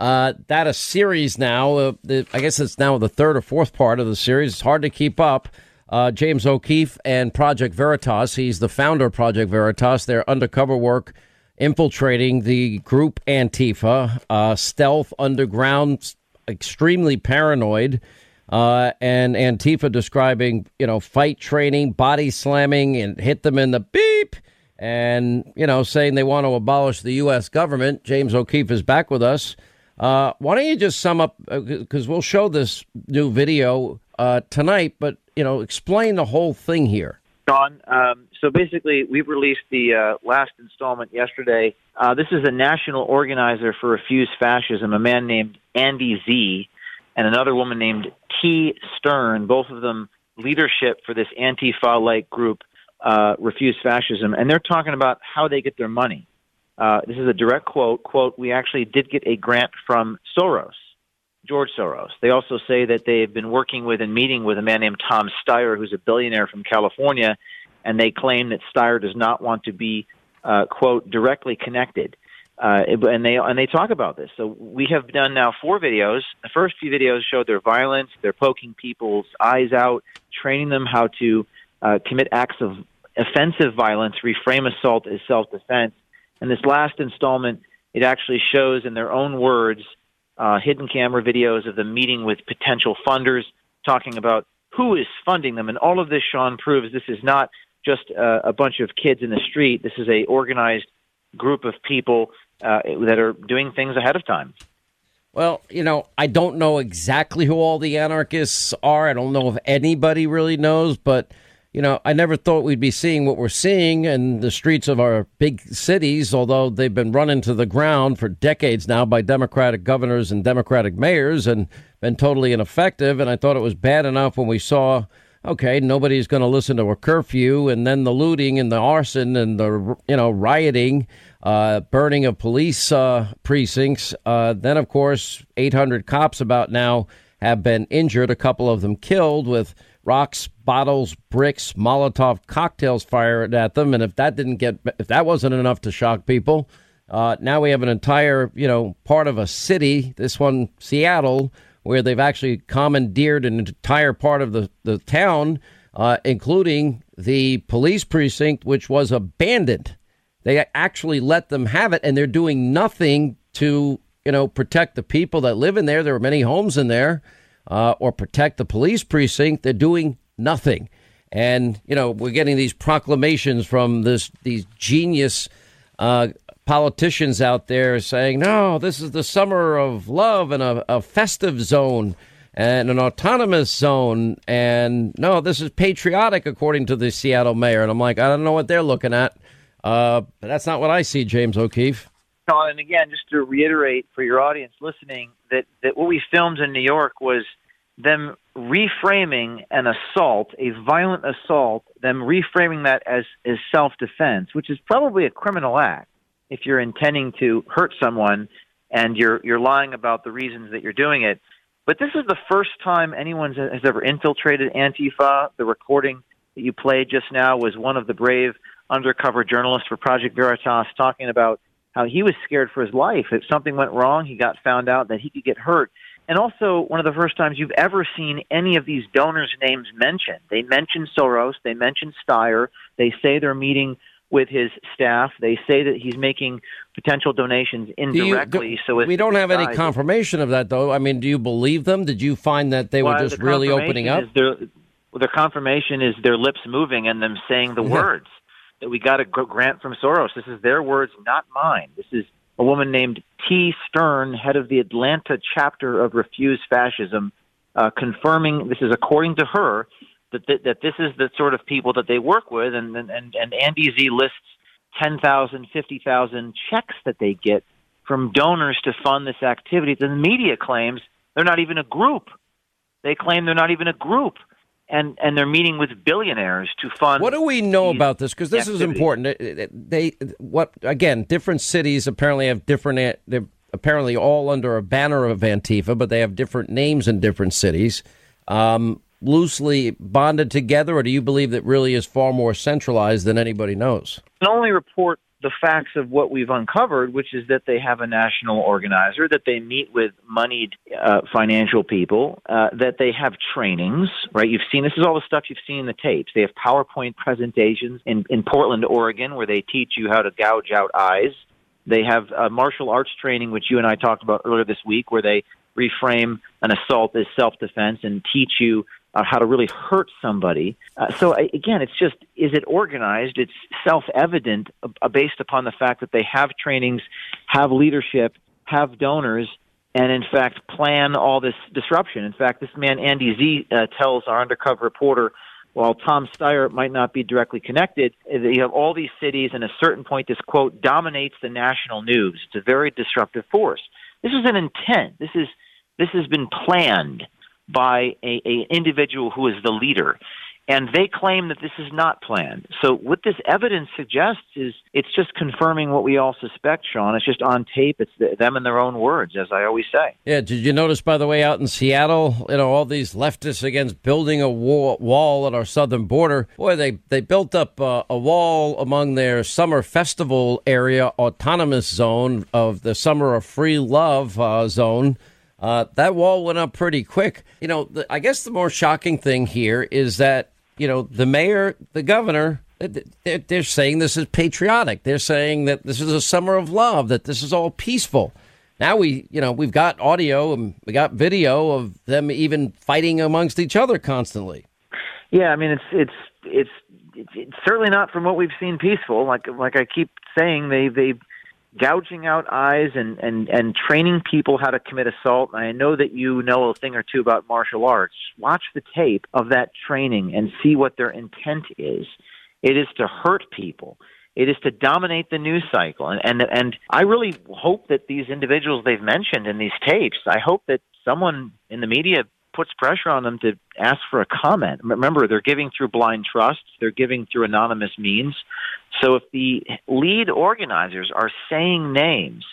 Uh, that a series now. I guess it's now the third or fourth part of the series. It's hard to keep up. Uh, James O'Keefe and Project Veritas. He's the founder of Project Veritas. Their undercover work infiltrating the group Antifa, uh, stealth, underground, extremely paranoid. Uh, and Antifa describing, you know, fight training, body slamming, and hit them in the beep, and you know, saying they want to abolish the U.S. government. James O'Keefe is back with us. Uh, why don't you just sum up because we'll show this new video uh, tonight, but you know, explain the whole thing here. Sean. Um, so basically, we've released the uh, last installment yesterday. Uh, this is a national organizer for Refuse Fascism, a man named Andy Z, and another woman named T. Stern, both of them leadership for this Antifa like group, uh, Refuse Fascism. And they're talking about how they get their money. Uh, this is a direct quote. Quote, we actually did get a grant from Soros. George Soros. They also say that they've been working with and meeting with a man named Tom Steyer, who's a billionaire from California, and they claim that Steyer does not want to be, uh, quote, directly connected. Uh, and they and they talk about this. So we have done now four videos. The first few videos show their violence. They're poking people's eyes out, training them how to uh, commit acts of offensive violence, reframe assault as self-defense. And this last installment, it actually shows in their own words uh, hidden camera videos of them meeting with potential funders, talking about who is funding them, and all of this, Sean, proves this is not just uh, a bunch of kids in the street. This is a organized group of people uh, that are doing things ahead of time. Well, you know, I don't know exactly who all the anarchists are. I don't know if anybody really knows, but you know, I never thought we'd be seeing what we're seeing in the streets of our big cities, although they've been run into the ground for decades now by Democratic governors and Democratic mayors and been totally ineffective. And I thought it was bad enough when we saw, okay, nobody's going to listen to a curfew and then the looting and the arson and the, you know, rioting, uh, burning of police uh, precincts. Uh, then, of course, 800 cops about now have been injured, a couple of them killed with rocks, bottles, bricks, Molotov cocktails fired at them. And if that didn't get, if that wasn't enough to shock people, uh, now we have an entire, you know, part of a city, this one, Seattle, where they've actually commandeered an entire part of the, the town, uh, including the police precinct, which was abandoned. They actually let them have it, and they're doing nothing to, you know, protect the people that live in there. There are many homes in there uh, or protect the police precinct. They're doing nothing. And, you know, we're getting these proclamations from this these genius uh, politicians out there saying, no, this is the summer of love and a, a festive zone and an autonomous zone. And no, this is patriotic, according to the Seattle mayor. And I'm like, I don't know what they're looking at. Uh, but that's not what I see, James O'Keefe. And again, just to reiterate for your audience listening, that, that what we filmed in New York was them reframing an assault, a violent assault, them reframing that as, as self defense, which is probably a criminal act if you're intending to hurt someone and you're you're lying about the reasons that you're doing it. But this is the first time anyone has ever infiltrated Antifa. The recording that you played just now was one of the brave undercover journalists for Project Veritas talking about how he was scared for his life. If something went wrong, he got found out that he could get hurt. And also, one of the first times you've ever seen any of these donors' names mentioned. They mention Soros, they mention Steyer, they say they're meeting with his staff. They say that he's making potential donations Do you- indirectly. do- so we don't have any confirmation of that, though. I mean, do you believe them? Did you find that they Well, were just the really opening up? Their, their confirmation is their lips moving and them saying the Yeah. words that we got a grant from Soros. This is their words, not mine. This is a woman named T. Stern, head of the Atlanta chapter of Refuse Fascism, uh, confirming this is according to her that, that that this is the sort of people that they work with, and and and, and Andy Z lists 10,000, 50,000 checks that they get from donors to fund this activity. The media claims they're not even a group. They claim they're not even a group, and and they're meeting with billionaires to fund. What do we know about this? Because this is important. They, what again? Different cities apparently have different. They're apparently all under a banner of Antifa, but they have different names in different cities. Um, loosely bonded together, or do you believe that really is far more centralized than anybody knows? can only report the facts of what we've uncovered, which is that they have a national organizer, that they meet with moneyed uh, financial people, uh, that they have trainings, right? You've seen this is all the stuff you've seen in the tapes. They have PowerPoint presentations in, in Portland, Oregon, where they teach you how to gouge out eyes. They have martial arts training, which you and I talked about earlier this week, where they reframe an assault as self defense and teach you how to really hurt somebody. Uh, so I, again, it's just is it organized? It's self evident uh, based upon the fact that they have trainings, have leadership, have donors. And in fact, plan all this disruption. In fact, this man Andy Z uh, tells our undercover reporter while Tom Steyer might not be directly connected, you have all these cities, and at a certain point, this quote dominates the national news. It's a very disruptive force. This is an intent. This is this has been planned by a, a individual who is the leader. And they claim that this is not planned. So what this evidence suggests is it's just confirming what we all suspect, Sean. It's just on tape. It's the, them in their own words, as I always say. Yeah, did you notice, by the way, out in Seattle, you know, all these leftists against building a wall, wall at our southern border? Boy, they, they built up uh, a wall among their summer festival area autonomous zone of the Summer of Free Love uh, zone. Uh, that wall went up pretty quick. You know, the, I guess the more shocking thing here is that, you know, the mayor, the governor, they're, they're saying this is patriotic. They're saying that this is a summer of love, that this is all peaceful. Now we, you know, we've got audio and we got video of them even fighting amongst each other constantly. Yeah, I mean it's it's it's it's, it's certainly not from what we've seen peaceful. Like like I keep saying, they they gouging out eyes and and and training people how to commit assault. I know that you know a thing or two about martial arts. Watch the tape of that training and see what their intent is. It is to hurt people. It is to dominate the news cycle. And and and I really hope that these individuals they've mentioned in these tapes, I hope that someone in the media puts pressure on them to ask for a comment. Remember, they're giving through blind trust, they're giving through anonymous means. So if the lead organizers are saying names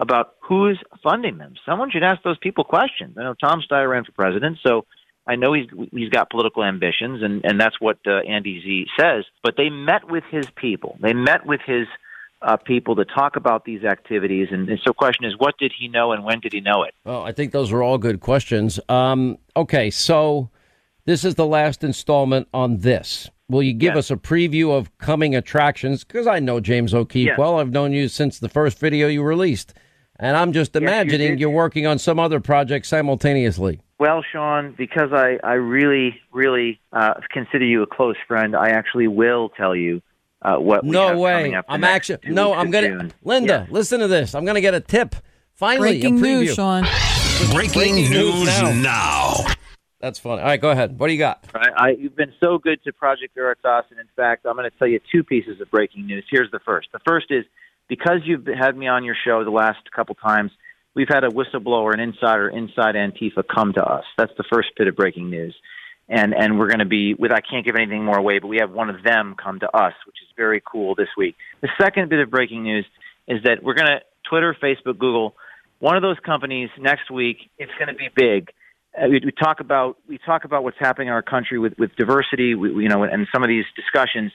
about who's funding them, someone should ask those people questions. I know Tom Steyer ran for president, so I know he's he's got political ambitions, and and that's what uh, Andy Z says. But they met with his people. They met with his uh, people to talk about these activities. And, and so, the question is, what did he know, and when did he know it? Well, I think those are all good questions. Um, okay, so this is the last installment on this. Will you give us a preview of coming attractions? Because I know James O'Keefe Yes. well. I've known you since the first video you released. And I'm just imagining did. you're working on some other project simultaneously. Well, Sean, because I, I really, really uh, consider you a close friend, I actually will tell you uh, what we No have way. coming up I'm actually no. I'm gonna June. Linda. Listen to this. I'm gonna get a tip. Finally, Breaking news, Sean. Breaking news now. That's funny. All right, go ahead. What do you got? Right. I, you've been so good to Project Veritas, and in fact, I'm going to tell you two pieces of breaking news. Here's the first. The first is because you've had me on your show the last couple times, we've had a whistleblower, an insider inside Antifa, come to us. That's the first bit of breaking news, and and we're going to be with. I can't give anything more away, but we have one of them come to us, which is very cool this week. The second bit of breaking news is that we're going to Twitter, Facebook, Google, one of those companies next week. It's going to be big uh, we, we talk about we talk about what's happening in our country with with diversity, we, you know, and some of these discussions.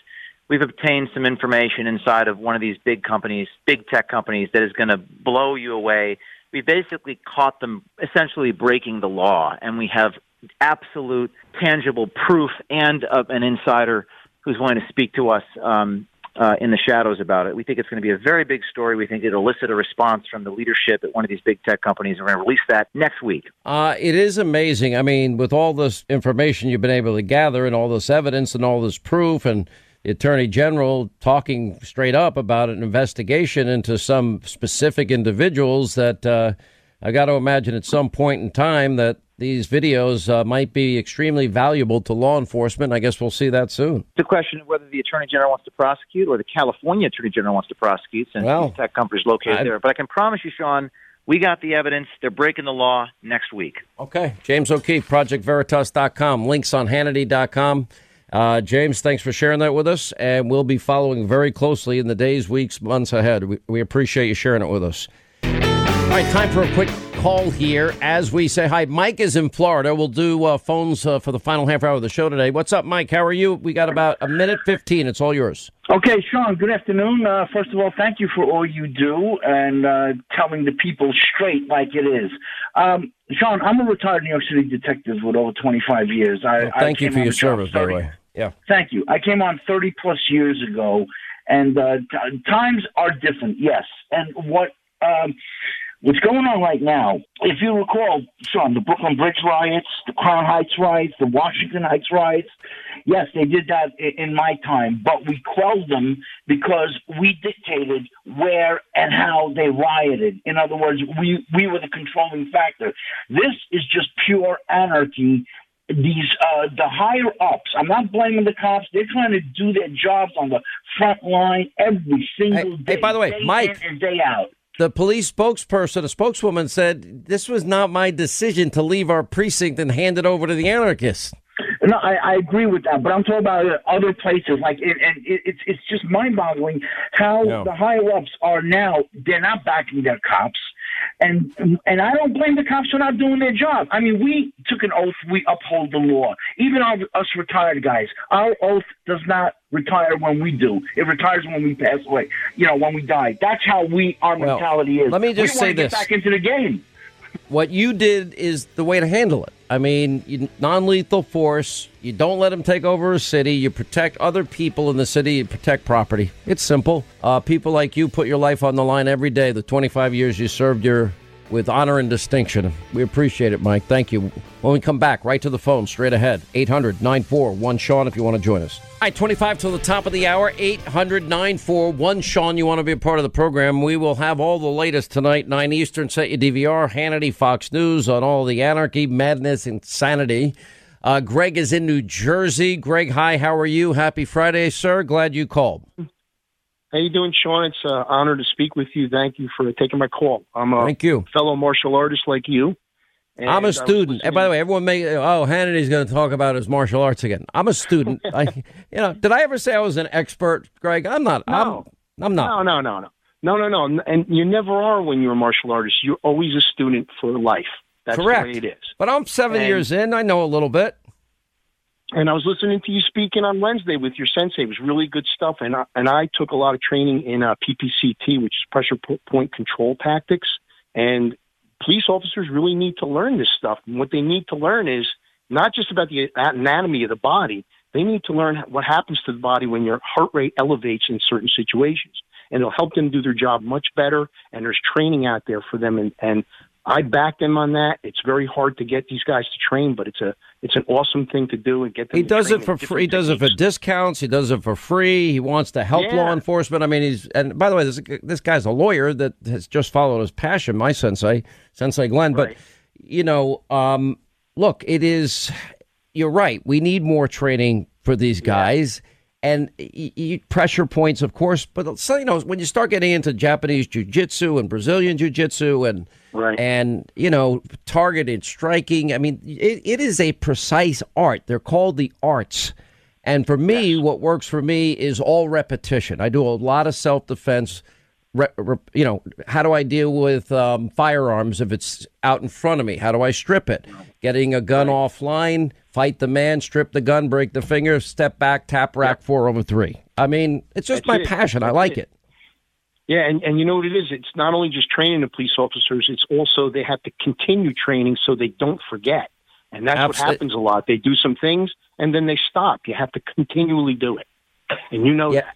We've obtained some information inside of one of these big companies, big tech companies, that is going to blow you away. We basically caught them essentially breaking the law, and we have absolute, tangible proof and an insider who's willing to speak to us um, uh, in the shadows about it. We think it's going to be a very big story. We think it'll elicit a response from the leadership at one of these big tech companies. We're going to release that next week. Uh, it is amazing. I mean, with all this information you've been able to gather and all this evidence and all this proof and the attorney general talking straight up about an investigation into some specific individuals that uh, I got to imagine at some point in time that these videos uh, might be extremely valuable to law enforcement. I guess we'll see that soon. It's a question of whether the attorney general wants to prosecute or the California attorney general wants to prosecute since Well, tech companies are located I- there. But I can promise you, Sean, we got the evidence. They're breaking the law next week. Okay. James O'Keefe, ProjectVeritas.com, links on Hannity.com. Uh, James, thanks for sharing that with us, and we'll be following very closely in the days, weeks, months ahead. We, we appreciate you sharing it with us. Right, time for a quick call here as we say hi. Mike is in Florida. We'll do uh, phones uh, for the final half hour of the show today. What's up, Mike? How are you? We got about a minute 15. It's all yours. Okay, Sean, good afternoon. Uh, first of all, thank you for all you do and uh, telling the people straight like it is. Um, Sean, I'm a retired New York City detective with over 25 years. I, Well, thank I you for your service, by the way. Yeah. Thank you. I came on 30 plus years ago, and uh, t- times are different, yes. And what um, what's going on right now, if you recall, Sean, the Brooklyn Bridge riots, the Crown Heights riots, the Washington Heights riots, yes, they did that in my time, but we quelled them because we dictated where and how they rioted. In other words, we, we were the controlling factor. This is just pure anarchy these uh, the higher ups. I'm not blaming the cops. They're trying to do their jobs on the front line every single day. hey, by the way, day Mike- in and day out. The police spokesperson, a spokeswoman, said this was not my decision to leave our precinct and hand it over to the anarchists. No, I, I agree with that, but I'm talking about other places. Like, it, and it, it's it's just mind-boggling how Yeah. the higher ups are now. They're not backing their cops, and and I don't blame the cops for not doing their job. I mean, we took an oath. We uphold the law. Even our, us retired guys, our oath does not retire when we do. It retires when we pass away. You know, when we die. That's how we our Well, mentality is. let me just we say this. back into the game. What you did is the way to handle it. I mean, you, non-lethal force. You don't let them take over a city. You protect other people in the city. You protect property. It's simple. Uh, people like you put your life on the line every day. The 25 years you served your with honor and distinction. We appreciate it, Mike. Thank you. When we come back, right to the phone, straight ahead. 800 941 Sean if you want to join us. All right, 25 till the top of the hour. 800 941 Sean. You want to be a part of the program. We will have all the latest tonight, 9 Eastern. Set your DVR, Hannity, Fox News on all the anarchy, madness, insanity. Uh, Greg is in New Jersey. Greg, hi. How are you? Happy Friday, sir. Glad you called. How you doing, Sean? It's an honor to speak with you. Thank you for taking my call. I'm a Thank you. fellow martial artist like you. and I'm a student. And by the way, everyone may oh Hannity's going to talk about his martial arts again. I'm a student. I, you know, did I ever say I was an expert, Greg? I'm not. No. I'm. I'm not. No, no, no, no, no, no, no. And you never are when you're a martial artist. You're always a student for life. That's Correct. the way it is. But I'm seven And- years in. I know a little bit. And I was listening to you speaking on Wednesday with your sensei. It was really good stuff. And I, and I took a lot of training in uh, PPCT, which is pressure point control tactics. And police officers really need to learn this stuff. And what they need to learn is not just about the anatomy of the body. They need to learn what happens to the body when your heart rate elevates in certain situations. And it'll help them do their job much better. And there's training out there for them. And, and I back them on that. It's very hard to get these guys to train, but it's a it's an awesome thing to do and get them. He does it for free. He does it for discounts. He does it for free. He wants to help Yeah. law enforcement. I mean, he's and by the way, this this guy's a lawyer that has just followed his passion. My sensei, Sensei Glenn. But you know, um, look, it is. You're right. We need more training for these guys. And y- y- pressure points, of course, but so, you know when you start getting into Japanese jiu-jitsu and Brazilian jiu-jitsu and and you know targeted striking, I mean it, it is a precise art. They're called the arts, and for me, what works for me is all repetition. I do a lot of self-defense re, re, you know, how do I deal with um, firearms if it's out in front of me? How do I strip it? Getting a gun offline, fight the man, strip the gun, break the finger, step back, tap rack four over three. I mean, it's just That's my it. passion. I like it. it. Yeah, and, and you know what it is? It's not only just training the police officers, it's also they have to continue training so they don't forget. And that's Absolute- what happens a lot. They do some things and then they stop. You have to continually do it. And you know that.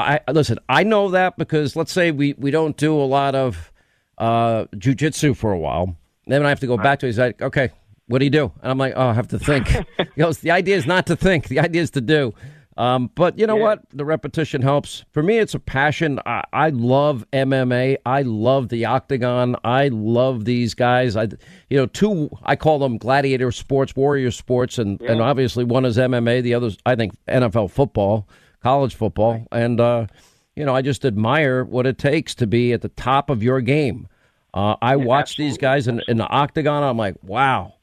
I listen. I know that because let's say we we don't do a lot of uh, jujitsu for a while. Then I have to go back to. it. He's like, okay, what do you do? And I'm like, oh, I have to think. he goes, the idea is not to think. The idea is to do. Um, but you know what? The repetition helps. For me, it's a passion. I, I love MMA. I love the octagon. I love these guys. I, you know, two. I call them gladiator sports, warrior sports, and and obviously one is MMA. The others, I think, NFL football, college football, and uh, you know, I just admire what it takes to be at the top of your game. Uh, I watch these guys in, in the octagon. I'm like, wow.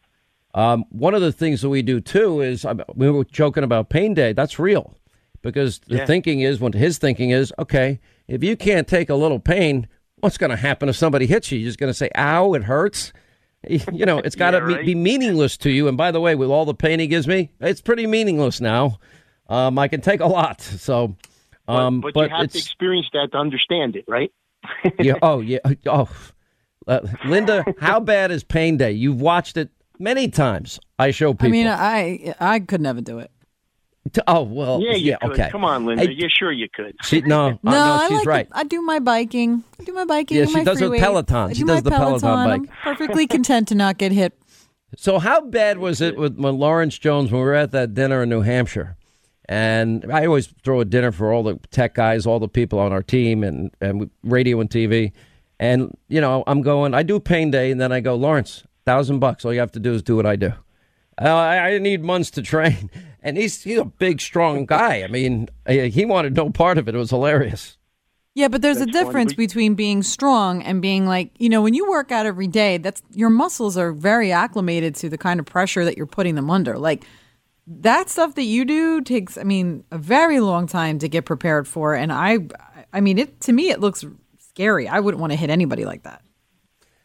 Um, one of the things that we do too is I, we were joking about pain day. That's real because the Yeah. thinking is when his thinking is okay. If you can't take a little pain, what's going to happen if somebody hits you? You're just going to say, "Ow, it hurts." You know, it's got to Yeah, be, right. be meaningless to you. And by the way, with all the pain he gives me, it's pretty meaningless now. Um, I can take a lot. So, um, but, but, you have to experience that to understand it, right? yeah. Oh, yeah. Oh, uh, Linda, how bad is Pain Day? You've watched it many times. I show people. I mean, I I could never do it. T- oh well. yeah, you could. Okay. Come on, Linda. Hey, yeah, sure you could. she, no, uh, No, no, I she's like right. The, I do my biking. I do my biking. Yeah, she my does the free weights. Peloton. I She do does my the Peloton I'm bike. perfectly content to not get hit. So how bad was it with when Lawrence Jones when we were at that dinner in New Hampshire? And I always throw a dinner for all the tech guys, all the people on our team, and and radio and TV. And you know, I'm going. I do pain day, and then I go, Lawrence, thousand bucks. All you have to do is do what I do. Uh, I, I need months to train, and he's he's a big, strong guy. I mean, he he wanted no part of it. It was hilarious. Yeah, but there's a difference between being strong and being like, you know, when you work out every day, that's your muscles are very acclimated to the kind of pressure that you're putting them under. Like that stuff that you do takes, I mean, a very long time to get prepared for. And I, I mean, it to me it looks scary. I wouldn't want to hit anybody like that.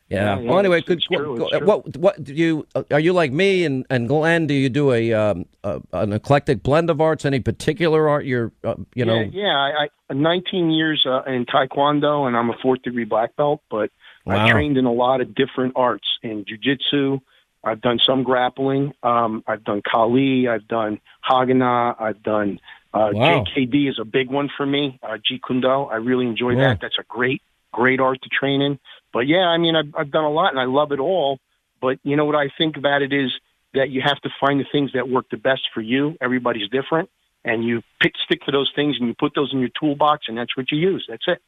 Yeah. Yeah, yeah, well, anyway, it's- could, it's what, what, what do you are you like me and, and Glenn? Do you do a, um, a an eclectic blend of arts? Any particular art you're uh, you know? yeah, yeah. I, I 19 years uh, in Taekwondo, and I'm a fourth degree black belt. But Wow. I trained in a lot of different arts in jujitsu. I've done some grappling. Um, I've done Kali. I've done Hagana. I've done uh, Wow. JKD is a big one for me. Uh, Jeet Kune Do. I really enjoy Yeah. that. That's a great, great art to train in. But yeah, I mean, I've, I've done a lot, and I love it all. But you know what I think about it is that you have to find the things that work the best for you. Everybody's different, and you pick stick to those things, and you put those in your toolbox, and that's what you use. That's it.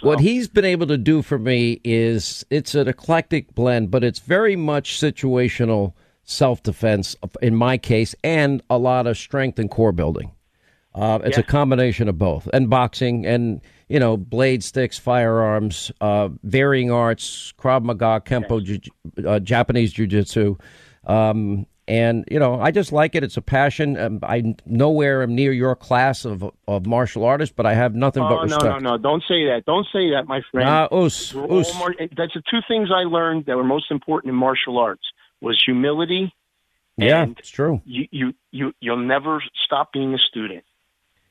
What he's been able to do for me is it's an eclectic blend, but it's very much situational self defense in my case, and a lot of strength and core building. Uh, it's a combination of both, and boxing, and you know, blade sticks, firearms, uh, varying arts, Krav Maga, Kempo, ju- uh, Japanese Jiu-Jitsu. Um, and you know, I just like it. It's a passion. Um, I nowhere am near your class of of martial artists, but I have nothing Oh but respect. no, no! no Don't say that. Don't say that, my friend. Nah, oos, oos. mar- that's the two things I learned that were most important in martial arts was humility. Yeah, it's true. You you you you'll never stop being a student.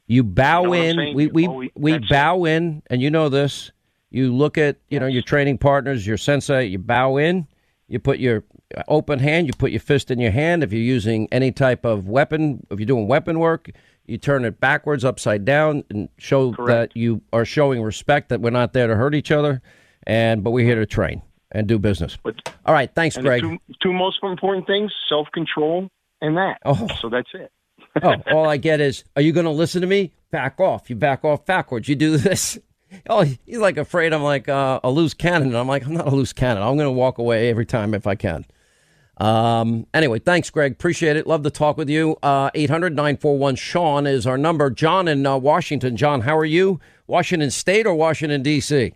You bow You know in. We we Oh, we- we that's it. bow in, and you know this. You look at you know your training partners, your sensei. You bow in. You put your open hand. You put your fist in your hand. If you're using any type of weapon, if you're doing weapon work, you turn it backwards, upside down, and show that you are showing respect. That we're not there to hurt each other, and but we're here to train and do business. But, All right, thanks, Greg. two, two most important things: self control and that. Oh. So that's it. oh, all I get is, are you going to listen to me? Back off. You back off backwards. You do this. Oh, he's like afraid I'm like uh, a loose cannon. And I'm like, I'm not a loose cannon. I'm going to walk away every time if I can. Um, anyway, thanks, Greg. Appreciate it. Love to talk with you. Uh, 800 941 Sean is our number. John in uh, Washington. John, how are you? Washington State or Washington, D.C.?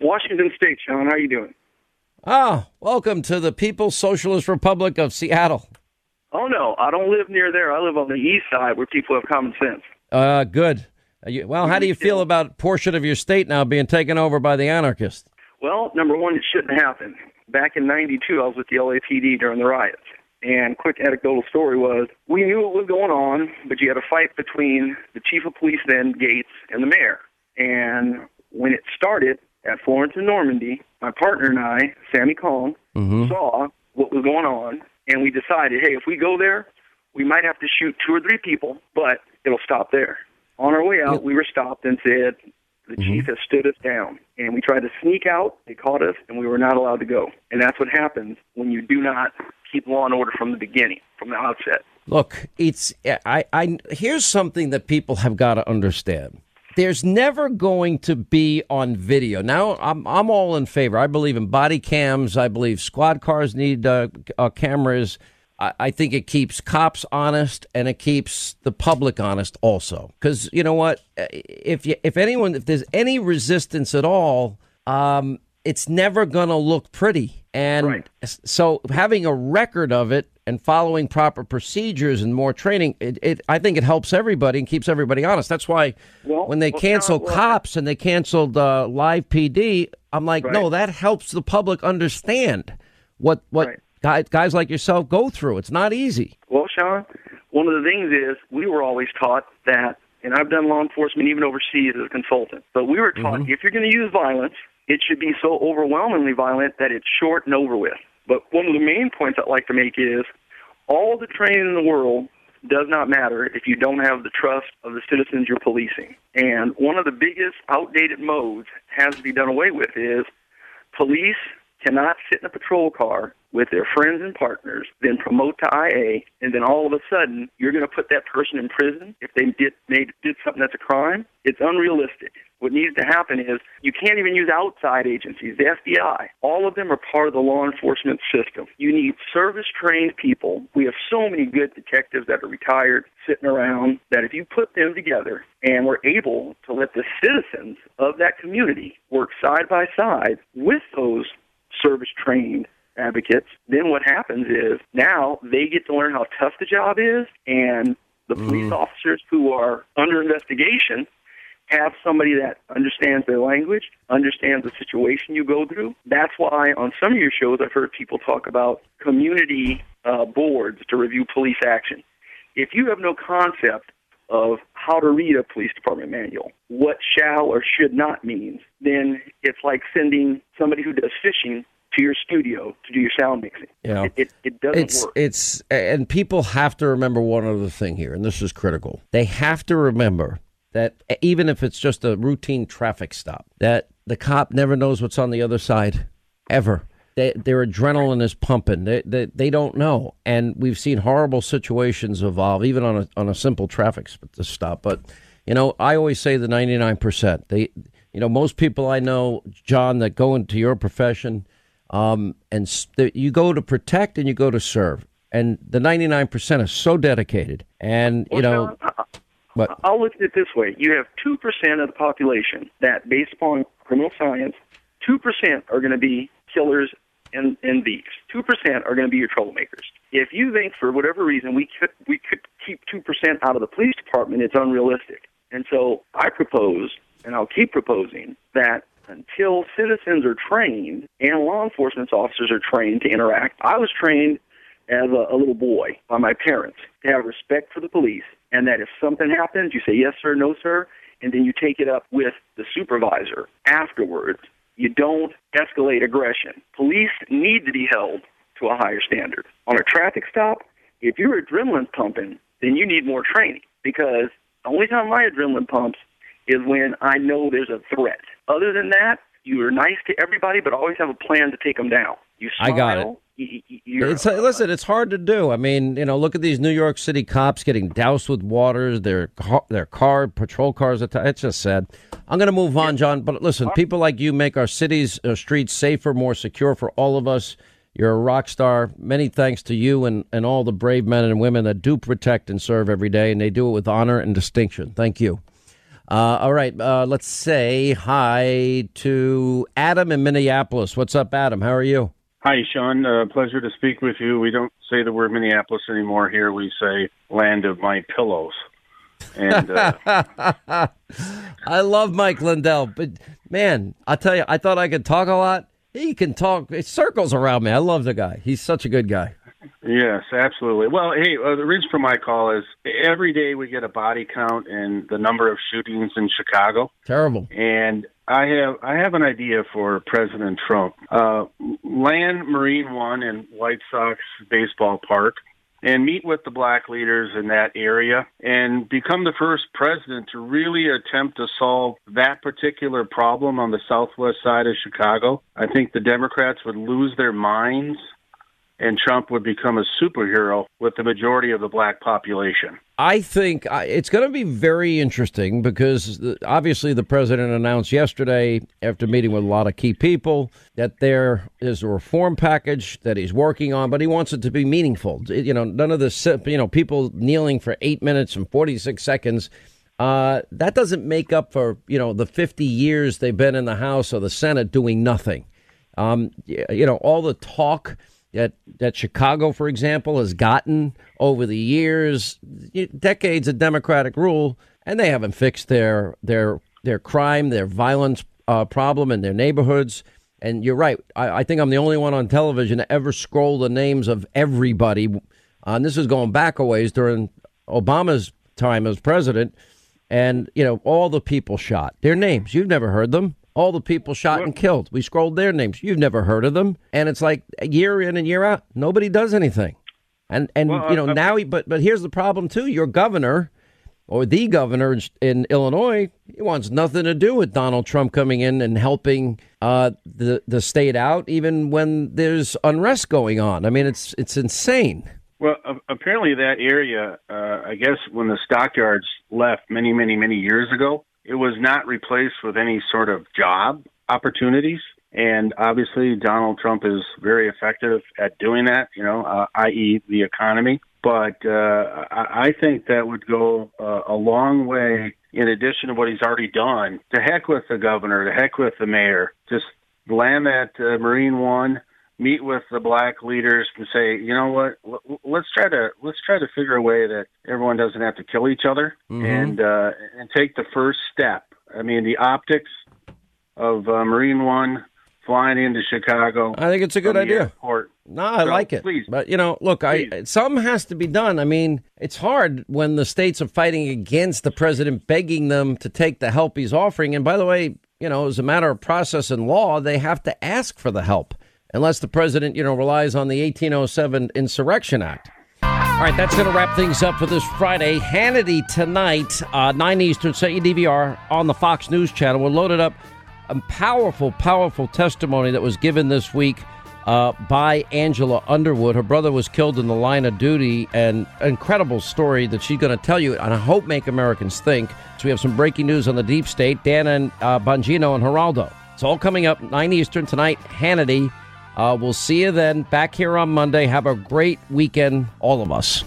Washington State, Sean. How you doing? Ah, welcome to the People's Socialist Republic of Seattle. Oh no, I don't live near there. I live on the east side where people have common sense. Uh, good. Are you- well, how do you feel about a portion of your state now being taken over by the anarchists? Well, number one, it shouldn't happen. Back in '92, I was with the LAPD during the riots. And quick anecdotal story was we knew what was going on, but you had a fight between the chief of police then, Gates, and the mayor. And when it started at Florence and Normandie, my partner and I, Sammy Kong, mm-hmm. saw what was going on, and we decided, hey, if we go there, we might have to shoot two or three people, but it'll stop there. On our way out, we were stopped and said, the chief has stood us down. And we tried to sneak out. They caught us, and we were not allowed to go. And that's what happens when you do not keep law and order from the beginning, from the outset. Look, it's I, I here's something that people have got to understand. There's never going to be on video. Now, I'm I'm all in favor. I believe in body cams. I believe squad cars need uh, uh, cameras. I, I think it keeps cops honest and it keeps the public honest also. Because you know what, if you if anyone if there's any resistance at all, um, it's never going to look pretty. And s- so having a record of it and following proper procedures and more training, it, it I think it helps everybody and keeps everybody honest. That's why when they well, cancel well- cops and they canceled uh, Live PD, I'm like, no, that helps the public understand what what guys, guys like yourself go through. It's not easy. Well, Sean, one of the things is we were always taught that, and I've done law enforcement even overseas as a consultant, but we were taught mm-hmm. if you're going to use violence, it should be so overwhelmingly violent that it's short and over with. But one of the main points I'd like to make is all the training in the world does not matter if you don't have the trust of the citizens you're policing. And one of the biggest outdated modes has to be done away with is police cannot sit in a patrol car with their friends and partners, then promote to IA, and then all of a sudden you're going to put that person in prison if they did made did something that's a crime. It's unrealistic. What needs to happen is you can't even use outside agencies, the FBI. All of them are part of the law enforcement system. You need service trained people. We have so many good detectives that are retired sitting around that if you put them together and we're able to let the citizens of that community work side by side with those service trained advocates, then what happens is now they get to learn how tough the job is, and the police officers who are under investigation have somebody that understands their language, understands the situation you go through. That's why on some of your shows I've heard people talk about community uh, boards to review police action. If you have no concept of how to read a police department manual, what shall or should not means, then it's like sending somebody who does fishing to your studio to do your sound mixing. Know, It, it, it doesn't it's work. it's and people have to remember one other thing here, and this is critical. They have to remember that even if it's just a routine traffic stop, that the cop never knows what's on the other side, ever. They, their adrenaline is pumping. They, they they don't know, and we've seen horrible situations evolve, even on a on a simple traffic stop. But you know, I always say the ninety nine percent. They, you know, most people I know, John, that go into your profession, um, and s- that you go to protect and you go to serve, and the ninety nine percent are so dedicated, and you know, but I'll look at it this way: you have two percent of the population that, based upon criminal science, two percent are going to be killers and, and thieves. Two percent are going to be your troublemakers. If you think, for whatever reason, we could we could keep two percent out of the police department, it's unrealistic. And so I propose, and I'll keep proposing that until citizens are trained and law enforcement officers are trained to interact. I was trained as a, a little boy by my parents to have respect for the police and that if something happens, you say yes, sir, no, sir, and then you take it up with the supervisor afterwards. You don't escalate aggression. Police need to be held to a higher standard. On a traffic stop, if your adrenaline's pumping, then you need more training because the only time my adrenaline pumps is when I know there's a threat. Other than that, you are nice to everybody, but always have a plan to take them down. You smile. I got it. It's listen. It's hard to do. I mean, you know, look at these New York City cops getting doused with waters. Their car, their car patrol cars. It's just sad. I'm going to move on, John. But listen, people like you make our cities, our streets safer, more secure for all of us. You're a rock star. Many thanks to you and, and all the brave men and women that do protect and serve every day, and they do it with honor and distinction. Thank you. Uh, all right, uh, let's say hi to Adam in Minneapolis. What's up, Adam? How are you? Hi, Sean. Uh, pleasure to speak with you. We don't say the word Minneapolis anymore here. We say land of my pillows. And uh, I love Mike Lindell, but man, I tell you, I thought I could talk a lot. He can talk. It circles around me. I love the guy. He's such a good guy. Yes, absolutely. Well, hey, uh, the reason for my call is every day we get a body count and the number of shootings in Chicago. Terrible. And I have I have an idea for President Trump. Uh, land Marine One in White Sox baseball park and meet with the black leaders in that area and become the first president to really attempt to solve that particular problem on the southwest side of Chicago. I think the Democrats would lose their minds and Trump would become a superhero with the majority of the black population. I think uh, it's going to be very interesting because obviously the president announced yesterday, after meeting with a lot of key people, that there is a reform package that he's working on, but he wants it to be meaningful. You know, none of this, you know, people kneeling for eight minutes and 46 seconds. Uh, that doesn't make up for, you know, the 50 years they've been in the House or the Senate doing nothing. Um, you know, all the talk that that Chicago, for example, has gotten over the years, decades of Democratic rule, and they haven't fixed their their their crime, their violence uh, problem in their neighborhoods. And you're right. I, I, think I'm the only one on television to ever scroll the names of everybody. Uh, and this is going back a ways during Obama's time as president. And, you know, all the people shot. Their names. You've never heard them all the people shot and killed. We scrolled their names. You've never heard of them, and it's like year in and year out, nobody does anything. And and well, you know uh, now, he, but but here's the problem too. Your governor or the governor in Illinois, he wants nothing to do with Donald Trump coming in and helping uh, the the state out, even when there's unrest going on. I mean, it's it's insane. Well, apparently that area, uh, I guess, when the stockyards left many, many, many years ago, it was not replaced with any sort of job opportunities. And obviously, Donald Trump is very effective at doing that, you know, uh, i.e., the economy. But uh, I think that would go uh, a long way in addition to what he's already done. To heck with the governor, to heck with the mayor. Just land that uh, Marine One, meet with the black leaders and say, you know what, let's try to let's try to figure a way that everyone doesn't have to kill each other mm-hmm. and uh, and take the first step. I mean, the optics of uh, Marine One flying into Chicago. I think it's a good idea. Airport. No, I so, like it. Please, but you know, look, please. I something has to be done. I mean, it's hard when the states are fighting against the president, begging them to take the help he's offering. And by the way, you know, as a matter of process and law, they have to ask for the help unless the president, you know, relies on the 1807 Insurrection Act. All right, that's going to wrap things up for this Friday. Hannity tonight, uh, 9 Eastern, your DVR on the Fox News channel. We're loaded up a powerful, powerful testimony that was given this week uh, by Angela Underwood. Her brother was killed in the line of duty, and incredible story that she's going to tell you, and I hope make Americans think. So we have some breaking news on the deep state, Dan and uh, Bongino and Geraldo. It's all coming up 9 Eastern tonight, Hannity. Uh, we'll see you then back here on Monday. Have a great weekend, all of us.